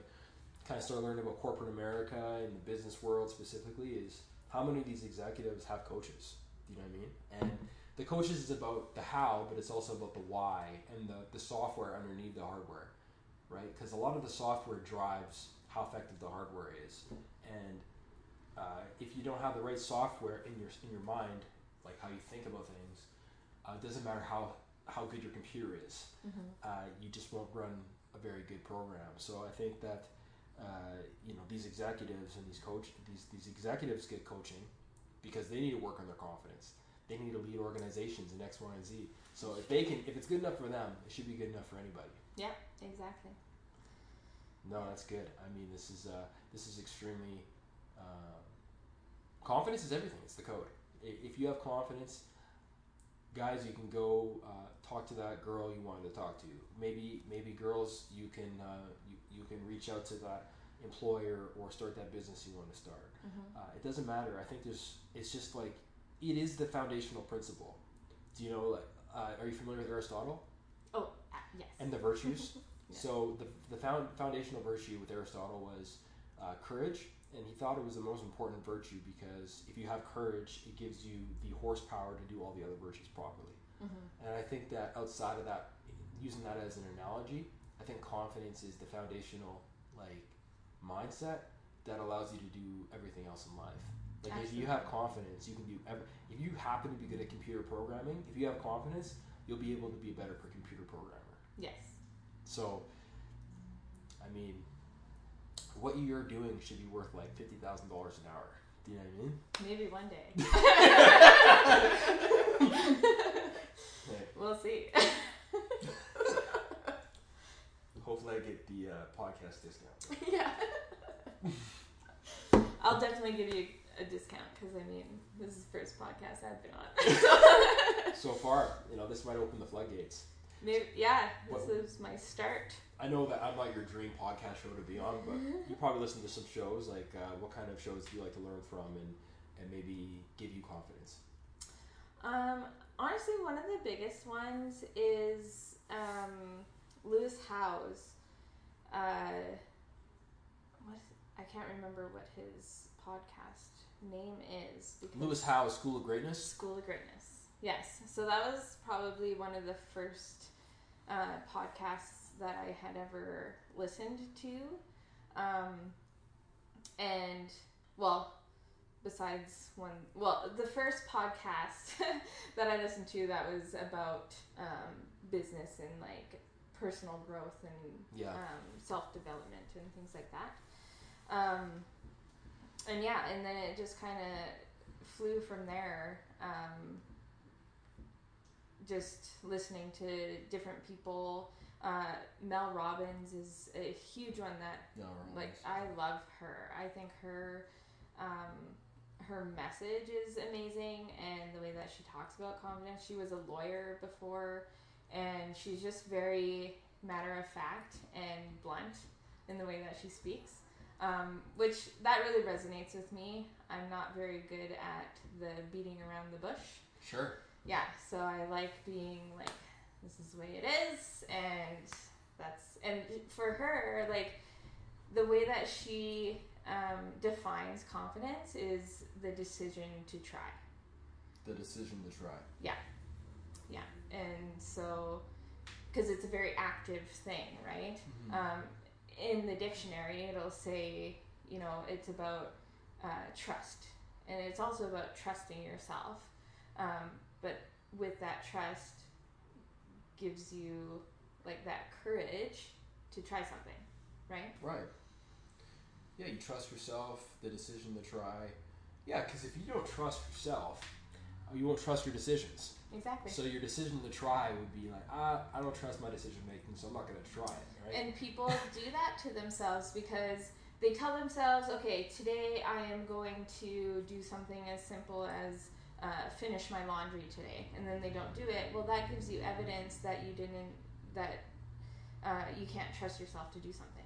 kind of started learning about corporate America and the business world specifically is how many of these executives have coaches. Do you know what I mean? And the coaches is about the how, but it's also about the why and the, the software underneath the hardware, right? Because a lot of the software drives how effective the hardware is. And uh, if you don't have the right software in your in your mind, like how you think about things, uh, it doesn't matter how how good your computer is. Mm-hmm. Uh, you just won't run a very good program. So I think that uh, you know these executives and these coach these these executives get coaching because they need to work on their confidence. They need to lead organizations in X, Y, and Z. So if they can, if it's good enough for them, it should be good enough for anybody. Yeah. Exactly. No, that's good. I mean, this is uh, this is extremely uh, confidence is everything. It's the code. If you have confidence, guys, you can go uh, talk to that girl you wanted to talk to. Maybe maybe girls, you can uh, you, you can reach out to that employer or start that business you want to start. Mm-hmm. Uh, it doesn't matter. I think there's it's just like it is the foundational principle. Do you know like uh, are you familiar with Aristotle? Oh, uh, yes. and the virtues. Yeah. So the, the found, foundational virtue with Aristotle was uh, courage, and he thought it was the most important virtue because if you have courage, it gives you the horsepower to do all the other virtues properly. mm-hmm. And I think that outside of that, using that as an analogy, I think confidence is the foundational like mindset that allows you to do everything else in life. Like if you have confidence, you can do every. If you happen to be good at computer programming, if you have confidence, you'll be able to be a better computer programmer. Yes. So, I mean, what you're doing should be worth like fifty thousand dollars an hour. Do you know what I mean? Maybe one day. We'll see. hopefully, I get the uh, podcast discount. yeah. I'll definitely give you a discount because I mean this is the first podcast I've been on. So far, you know, this might open the floodgates. Maybe yeah, this What- is my start. I know that I'm not your dream podcast show to be on, but you probably listen to some shows. Like, uh, what kind of shows do you like to learn from, and and maybe give you confidence? Um, honestly, one of the biggest ones is um, Lewis Howes. Uh, what I can't remember what his podcast name is. Lewis Howe, School of Greatness. School of Greatness. Yes. So that was probably one of the first uh, podcasts that I had ever listened to. Um, and, well, besides one, well, the first podcast that I listened to that was about um, business and like personal growth and Yeah. um, self development and things like that. And yeah, and then it just kind of flew from there. Um, just listening to different people. Uh, Mel Robbins is a huge one that No, like I love her. I think her um, her message is amazing, and the way that she talks about confidence. She was a lawyer before, and she's just very matter of fact and blunt in the way that she speaks. Um, which that really resonates with me. I'm not very good at the beating around the bush Sure. yeah, so I like being like, this is the way it is, and that's and for her, like the way that she um, defines confidence is the decision to try. The decision to try. Yeah, yeah, and so because it's a very active thing, right? Mm-hmm. Um, in the dictionary, it'll say, you know, it's about uh, trust, and it's also about trusting yourself. Um, but with that trust, gives you like that courage to try something, right? Right. Yeah, you trust yourself, the decision to try. Yeah, because if you don't trust yourself, uh, you won't trust your decisions. Exactly. So your decision to try would be like, ah, I don't trust my decision making, so I'm not going to try it, right? And people do that to themselves because they tell themselves, okay, today I am going to do something as simple as uh, finish my laundry today, and then they don't do it. Well, that gives you evidence that you didn't, that uh, you can't trust yourself to do something,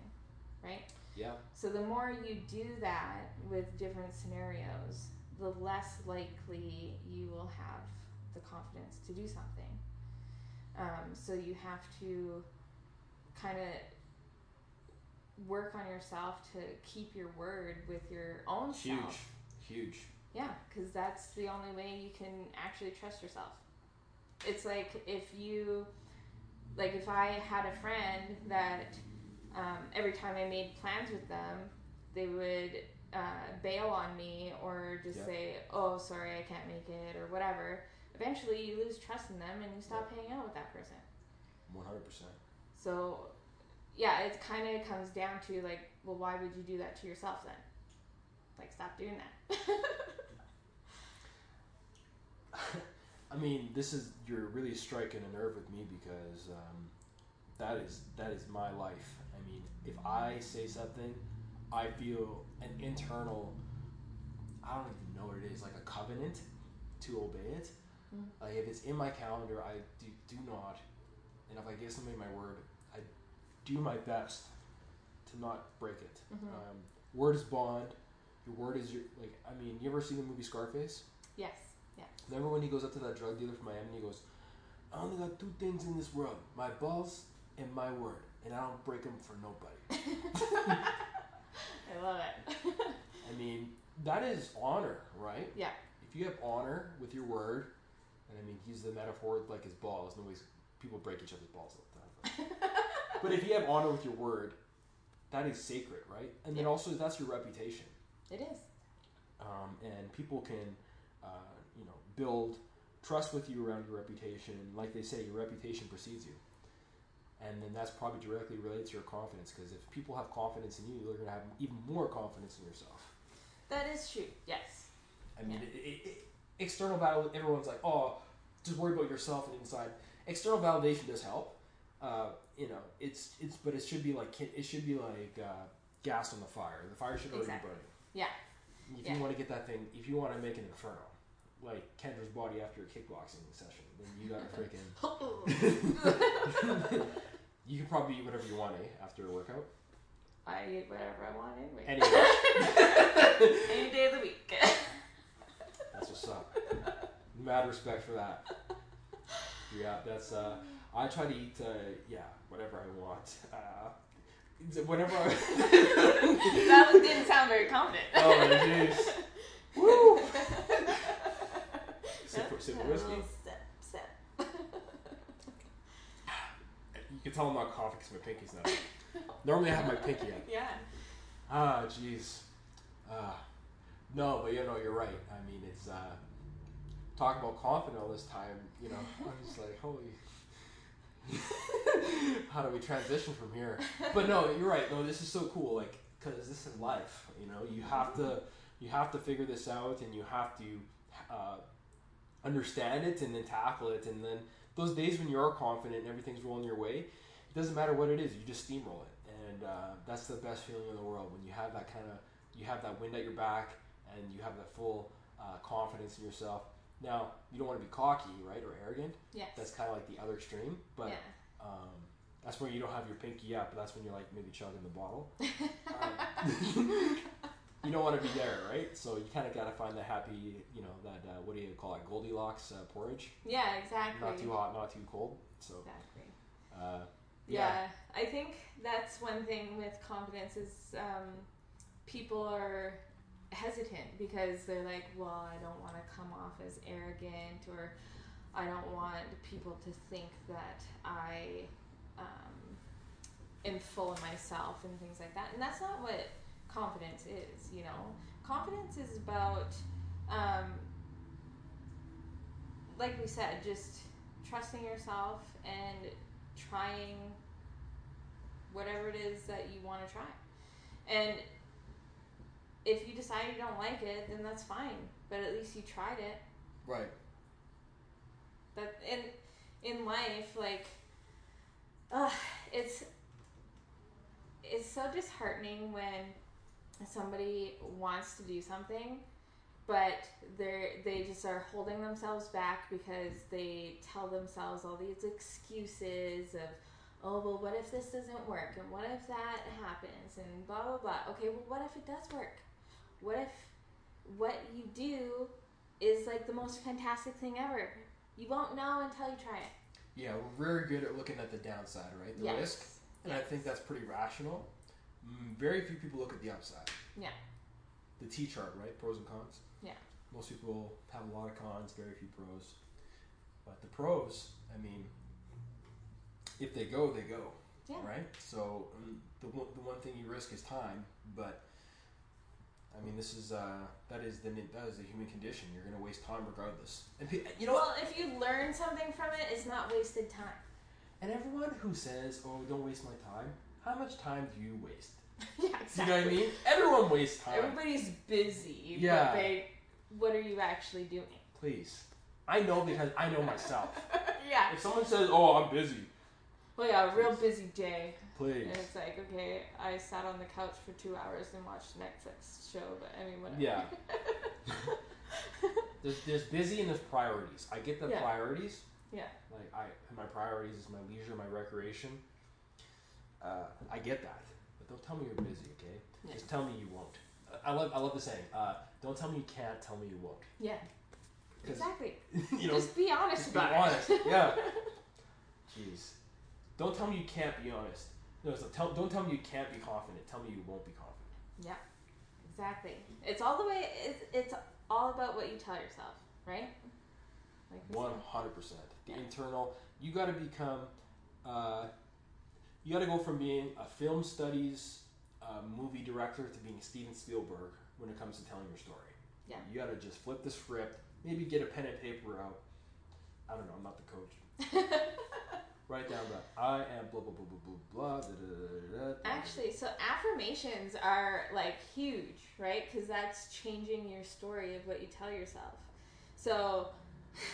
right? yeah. So the more you do that with different scenarios, the less likely you will have the confidence to do something. Um, so you have to kind of work on yourself to keep your word with your own Huge. self. Huge. Yeah, because that's the only way you can actually trust yourself. It's like if you, like, if I had a friend that um, every time I made plans with them, they would uh, bail on me or just Yeah. say, "Oh, sorry, I can't make it" or whatever. Eventually, you lose trust in them and you stop hanging out with that person. 100%. So, yeah, it kind of comes down to like, well, why would you do that to yourself then? Like, stop doing that. I mean, this is you're really striking a nerve with me because um, that is that is my life. I mean, if I say something, I feel an internal. I don't even know what it is, like a covenant to obey it. Mm. Like if it's in my calendar, I do, do not, and if I give somebody my word, do my best to not break it. Mhm. Um, word is bond. Your word is your like. I mean, you ever seen the movie Scarface? yes. Yeah. Remember when he goes up to that drug dealer from Miami and he goes, I only got two things in this world my balls and my word, and I don't break them for nobody. I love it. I mean, that is honor, right? Yeah. If you have honor with your word, and I mean, he's the metaphor like his balls. No Nobody's, people break each other's balls all the time. but if you have honor with your word, that is sacred, right? And then also, that's your reputation. it is. um, and people can, uh, you know, build trust with you around your reputation. Like they say, your reputation precedes you, and then that's probably directly related to your confidence. Because if people have confidence in you, they're going to have even more confidence in yourself. That is true. Yes. I mean, Yeah. it, it, it, external valid. Everyone's like, oh, just worry about yourself and inside. External validation does help. Uh, you know, it's it's, but it should be like it should be like uh, gas on the fire. The fire should already Exactly. be burning. Yeah. If Yeah. you want to get that thing, if you want to make an inferno, like Kendra's body after a kickboxing session, then you got to freaking. you can probably eat whatever you want, eh? After a workout. I eat whatever I want anyway. Anyway, Any day of the week. that's what's up. Mad respect for that. Yeah, that's. uh I try to eat. Uh, yeah, whatever I want. Uh, whenever I. that didn't sound very confident. oh jeez. Woo! Sip, sip of a whiskey. sip, sip. You can tell I'm not coughing because my pinky's not. Normally I have my pinky up. Yeah. Ah, jeez. Ah, no, but you know you're right. I mean, it's uh, talk about confident all this time. You know, I'm just like, holy. How do we transition from here? But no, you're right. No, this is so cool. Like, because this is life. You know, you have to you have to figure this out, and you have to uh, understand it, and then tackle it, and then those days when you are confident and everything's rolling your way, it doesn't matter what it is. You just steamroll it, and uh, that's the best feeling in the world when you have that kind of you have that wind at your back, and you have that full uh, confidence in yourself. Now, you don't want to be cocky, right, or arrogant. Yes. That's kind of like the other extreme, but yeah. um, that's where you don't have your pinky up. But that's when you're like maybe chugging the bottle. Um, you don't want to be there, right? So you kind of got to find the happy, you know, that uh, what do you call it, Goldilocks uh, porridge? Yeah, exactly. Not too hot, not too cold. So Exactly. uh, Yeah. I think that's one thing with confidence is um, people are hesitant because they're like, well, I don't want to come off as arrogant or I don't want people to think that I um, am full of myself and things like that. And that's not what confidence is, you know. Confidence is about, um, like we said, just trusting yourself and trying whatever it is that you want to try. And if you decide you don't like it, then that's fine. But at least you tried it. Right. That in in life, like, uh, it's it's so disheartening when somebody wants to do something, but they're they just are holding themselves back because they tell themselves all these excuses of oh well what if this doesn't work and what if that happens and blah blah blah okay well what if it does work what if what you do is like the most fantastic thing ever you won't know until you try it Yeah, we're very good at looking at the downside, right? The Yes. risk, and I think that's pretty rational. Mm, Very few people look at the upside. Yeah. The T chart, right? Pros and cons. Yeah. Most people have a lot of cons, very few pros. But the pros, I mean, if they go, they go. Yeah. Right. So um, the the one thing you risk is time, but I mean, this is uh, that is the that is the human condition. You're gonna waste time regardless. And pe- you know what? well if you learn something from it it's not wasted time And everyone who says, "Oh, don't waste my time," how much time do you waste? yeah exactly. You know what I mean? Everyone wastes time. everybody's busy Yeah. but they what are you actually doing Please, I know because I know myself. yeah If someone says, "Oh, I'm busy," well yeah a real busy day please. And it's like, okay, I sat on the couch for two hours and watched Netflix show, but I mean, whatever. Yeah. There's, there's busy and there's priorities. I get the Yeah. priorities. Yeah. Like I, my priorities is my leisure, my recreation. Uh, I get that, but don't tell me you're busy, okay? Yeah. Just tell me you won't. I love, I love the saying. Uh, don't tell me you can't. Tell me you won't. Yeah. exactly. you know, Just be honest just be about honest. Yeah. Jeez. Don't tell me you can't be honest. No, so tell, don't tell me you can't be confident. Tell me you won't be confident. Yeah, exactly. It's all the way. It's, it's all about what you tell yourself, right? One hundred percent. The Yeah. internal. You got to become. Uh, you got to go from being a film studies uh, movie director to being Steven Spielberg when it comes to telling your story. Yeah. You got to just flip the script. Maybe get a pen and paper out. I don't know. I'm not the coach. Write down the I am blah blah blah blah blah blah. Da, da, da, Actually, so affirmations are like huge, right? Because that's changing your story of what you tell yourself. So,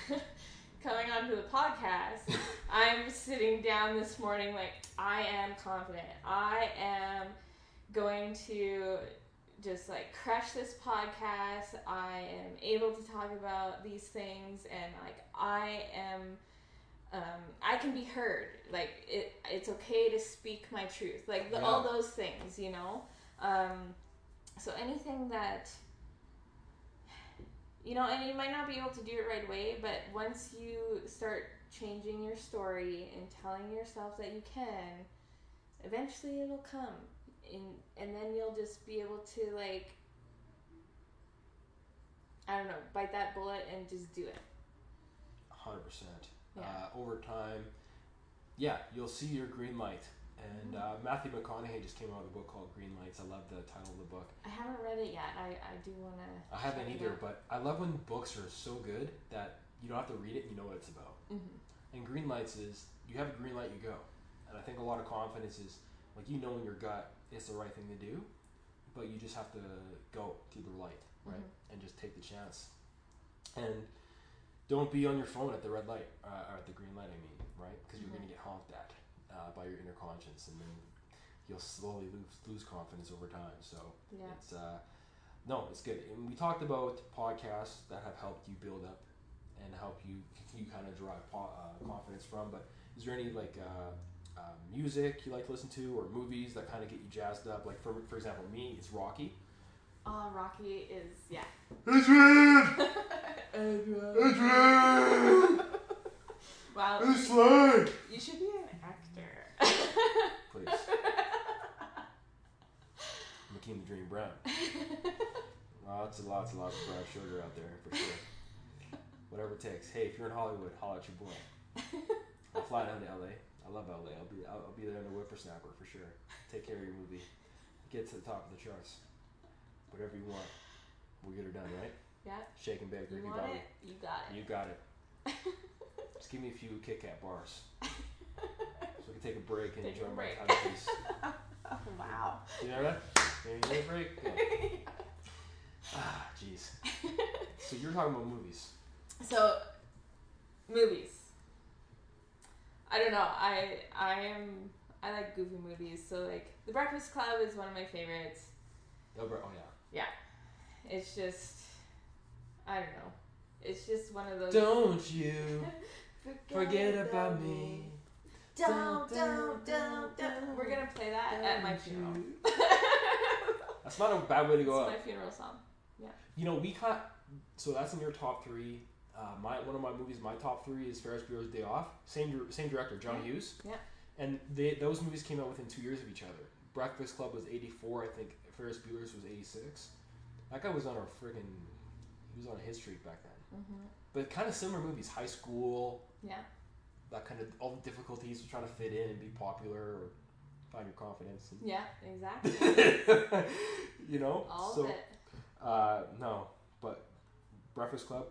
coming onto the podcast, I'm sitting down this morning like, I am confident. I am going to just like crush this podcast. I am able to talk about these things, and like, I am um, I can be heard. Like it, it's okay to speak my truth. Like the, all those things, you know. Um, so anything that you know, and you might not be able to do it right away, but once you start changing your story and telling yourself that you can, eventually it'll come, and and then you'll just be able to like. I don't know, bite that bullet and just do it. Hundred percent. Yeah. Uh, over time, yeah, you'll see your green light. And uh, Matthew McConaughey just came out with a book called Green Lights. I love the title of the book. I haven't read it yet. I, I do want to. I haven't either, but I love when books are so good that you don't have to read it. and You know what it's about. hmm And green lights is you have a green light, you go. And I think a lot of confidence is like you know in your gut it's the right thing to do, but you just have to go to the light, right? Mhm. And just take the chance. And don't be on your phone at the red light uh, or at the green light. I mean, right? Because you're Mhm. going to get honked at uh, by your inner conscience, and then you'll slowly lose lose confidence over time. So Yeah. it's uh, no, it's good. And we talked about podcasts that have helped you build up and help you you kind of derive po- uh, confidence from. But is there any like uh, uh, music you like to listen to or movies that kind of get you jazzed up? Like for for example, me, it's Rocky. Oh, Rocky is yeah. Adrian, Adrian. Adrian, Wow, it's like you should be an actor. please. Akeem the Dream Brown. Lots and lots and lots of brown sugar out there for sure. Whatever it takes. Hey, if you're in Hollywood, holla at your boy. I'll fly down to LA. I love LA. I'll be I'll, I'll be there in the whippersnapper for sure. Take care of your movie. Get to the top of the charts. Whatever you want, we'll get her done, right? Yeah. Shake and bake, You Ricky want Bobby. it? You got it. You got it. Just give me a few Kit Kat bars. So we can take a break and Take enjoy my timepiece. Oh, wow. You know that? Maybe you need a break? Good. Ah, jeez. So you're talking about movies. So, movies. I don't know. I I am I like goofy movies. So like The Breakfast Club is one of my favorites. Oh, oh yeah. Yeah, it's just I don't know. It's just one of those. Don't you forget about me. Don't don't don't don't. We're gonna play that at my funeral. That's not a bad way to it's go out. my funeral song. Yeah. You know, we caught. So that's in your top three. Uh, my one of my movies, my top three is Ferris Bueller's Day Off. Same same director, John Yeah. Hughes. Yeah. And they those movies came out within two years of each other. Breakfast Club was eighty four, I think. Ferris Bueller's was eighty six. That guy was on a friggin' he was on his streak back then. Mm-hmm. But kind of similar movies, high school, Yeah. that kind of all the difficulties of trying to fit in and be popular or find your confidence. Yeah. Exactly. you know. All so of it. uh, no, but Breakfast Club.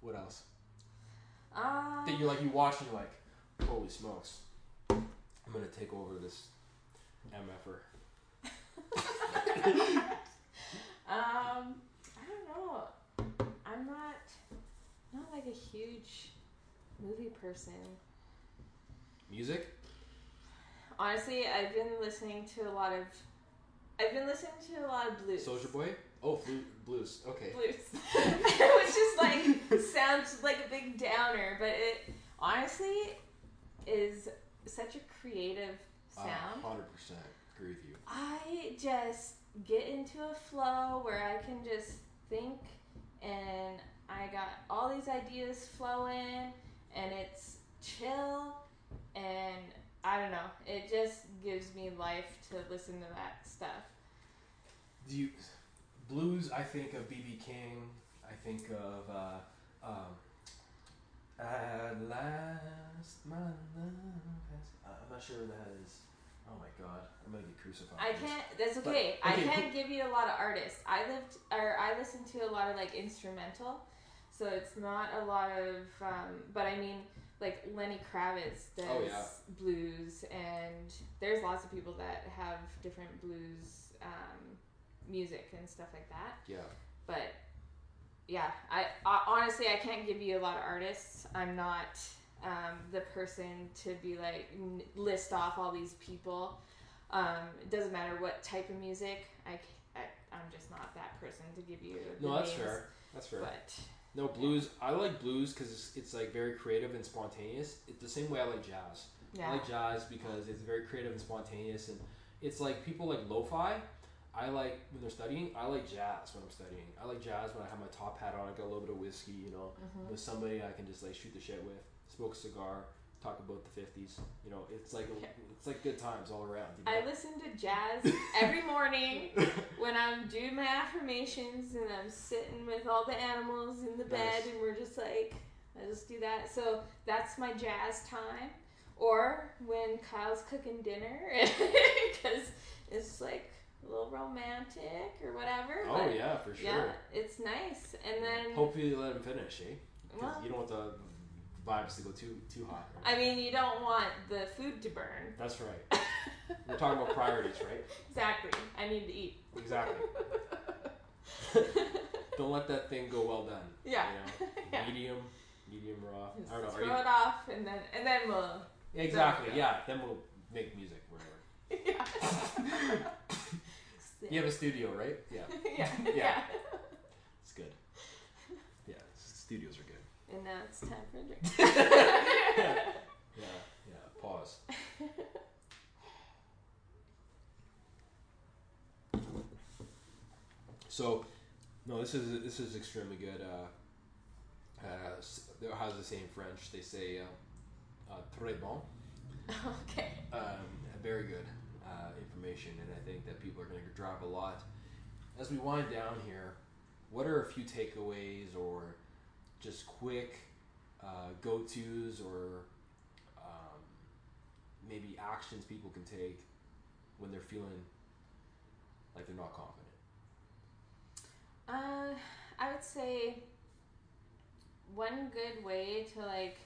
What else? Um, That you like you watch and you're like, holy smokes, I'm gonna take over this MFer. Um, I don't know. I'm not not like a huge movie person. Music? Honestly, I've been listening to a lot of I've been listening to a lot of blues. Soldier Boy? Oh, flu- blues. Okay. Blues. Which just like sounds like a big downer, but it honestly is such a creative sound. Hundred percent agree with you. I just get into a flow where I can just think and I got all these ideas flowing and it's chill and I don't know. It just gives me life to listen to that stuff. Do you blues? I think of BB King. I think of uh, um, at last my love has. I'm not sure what that is. Oh my god, I'm gonna get crucified. I can't. That's But, okay. I can't give you a lot of artists. I lived or I listen to a lot of like instrumental, so it's not a lot of. Um, but I mean, like Lenny Kravitz does Oh, yeah. blues, and there's lots of people that have different blues um, music and stuff like that. Yeah. But yeah, I, I honestly I can't give you a lot of artists. I'm not um, the person to be like list off all these people. Um, it doesn't matter what type of music. I, I am just not that person to give you. The No, that's names, fair. That's fair. But No blues. I like blues because it's, it's like very creative and spontaneous. It's the same way I like jazz. Yeah. I like jazz because it's very creative and spontaneous, and it's like people like lo-fi. I like when they're studying. I like jazz when I'm studying. I like jazz when I have my top hat on. I got a little bit of whiskey, you know, Mhm. with somebody I can just like shoot the shit with, smoke a cigar, talk about the fifties. You know, it's like Yeah. it's like good times all around. You I listen to jazz every morning when I'm doing my affirmations and I'm sitting with all the animals in the bed Nice. and we're just like, I just do that. So that's my jazz time. Or when Kyle's cooking dinner because it's like a little romantic or whatever. oh yeah, for sure. yeah, it's nice. And then, Hopefully you let him finish, eh? well, you don't want the vibes to go too too hot. Right? I mean, you don't want the food to burn. That's right. We're talking about priorities, right? Exactly. I need to eat. Exactly. Don't let that thing go well done. Yeah. You know, Yeah. medium, medium raw. Just I don't know. Throw you, it off and then and then we'll exactly. Yeah. Yeah. Then we'll make music. Whatever. yeah. You have a studio, right? Yeah. yeah. Yeah. yeah. It's good. Yeah. Studios are. And now it's time for a drink. Yeah. Yeah. Pause. So, no, this is this is extremely good. Uh, uh, s- it has the same French. They say uh, uh, très bon. okay. Um, very good uh, information, and I think that people are going to drive a lot. As we wind down here, what are a few takeaways or just quick uh, go tos or um, maybe actions people can take when they're feeling like they're not confident? Uh, I would say one good way to like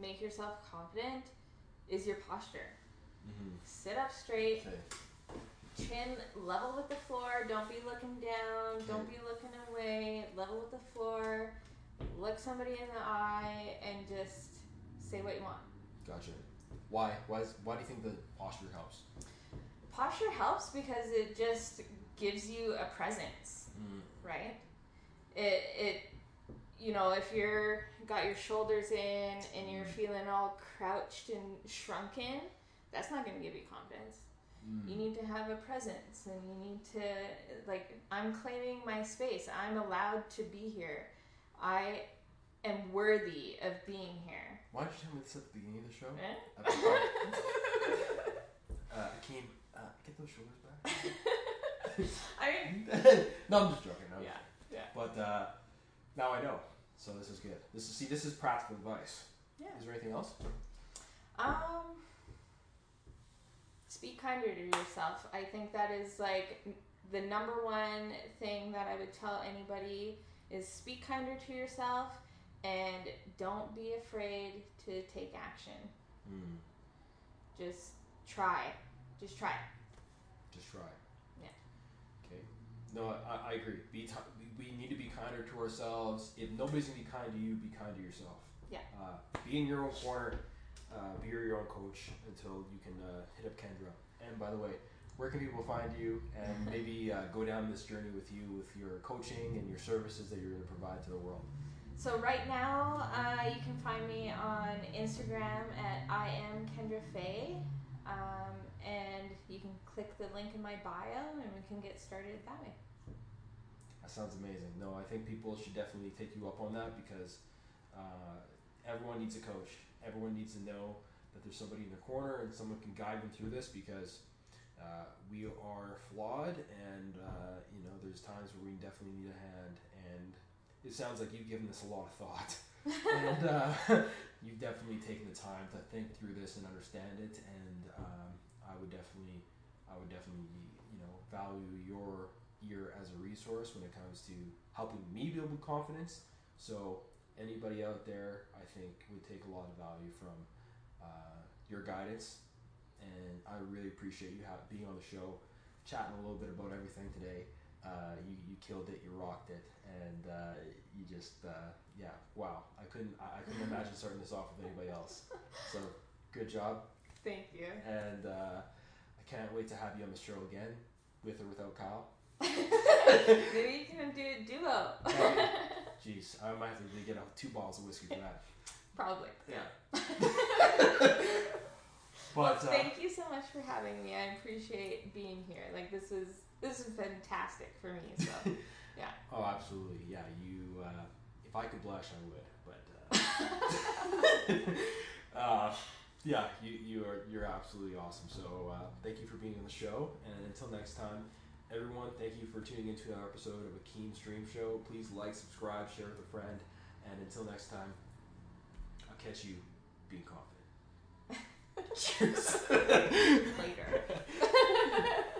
make yourself confident is your posture. Mm-hmm. Sit up straight, Okay. Chin level with the floor. Don't be looking down. Don't be looking away. Level with the floor. Look somebody in the eye and just say what you want. Gotcha. Why? Why? Is, why do you think the posture helps? Posture helps because it just gives you a presence. Mm. right? It it you know if you're got your shoulders in and you're feeling all crouched and shrunken, that's not going to give you confidence. Mm. You need to have a presence and you need to like I'm claiming my space. I'm allowed to be here. I am worthy of being here. Why did you tell me this at the beginning of the show? Eh? At the top? uh, Akeem, uh, get those shoulders back. I mean, no, I'm just joking. I'm yeah, yeah, But uh, now I know. So this is good. This is see. This is practical advice. yeah. Is there anything else? Um, speak kinder to yourself. I think that is like the number one thing that I would tell anybody is speak kinder to yourself and don't be afraid to take action. Mm. Just try. Just try. Just try. Yeah. Okay. No, I, I agree. Be we- we need to be kinder to ourselves. If nobody's gonna be kind to you, be kind to yourself. Yeah. Uh, be in your own corner. Uh, be your own coach until you can uh, hit up Kendra. And by the way, where can people find you and maybe uh, go down this journey with you with your coaching and your services that you're going to provide to the world? So right now, uh, you can find me on Instagram at I am Kendra Faye, um, and you can click the link in my bio, and we can get started that way. That sounds amazing. No, I think people should definitely take you up on that because uh, everyone needs a coach. Everyone needs to know that there's somebody in the corner and someone can guide them through this because uh, we are flawed and uh, you know there's times where we definitely need a hand. And it sounds like you've given this a lot of thought, and uh, you've definitely taken the time to think through this and understand it. And um, I would definitely, I would definitely, you know, value your ear as a resource when it comes to helping me build confidence. So anybody out there, I think, would take a lot of value from uh, your guidance. And I really appreciate you have, being on the show, chatting a little bit about everything today. Uh, you, you killed it, you rocked it, and uh, you just uh, yeah, wow! I couldn't I, I couldn't imagine starting this off with anybody else. So good job, Thank you. and uh, I can't wait to have you on the show again, with or without Kyle. Maybe you can do a duo. Jeez, I might have to get out two bottles of whiskey for that. Probably. Yeah. Well, but uh, thank you so much for having me. I appreciate being here. Like this is this is fantastic for me. So yeah. oh, absolutely, yeah. You, uh, if I could blush, I would. But uh, uh, yeah, you you are you're absolutely awesome. So uh, thank you for being on the show, and until next time. Everyone, thank you for tuning into another episode of Akeem's Dream Show. Please like, subscribe, share with a friend, and until next time, I'll catch you being confident. Cheers. later.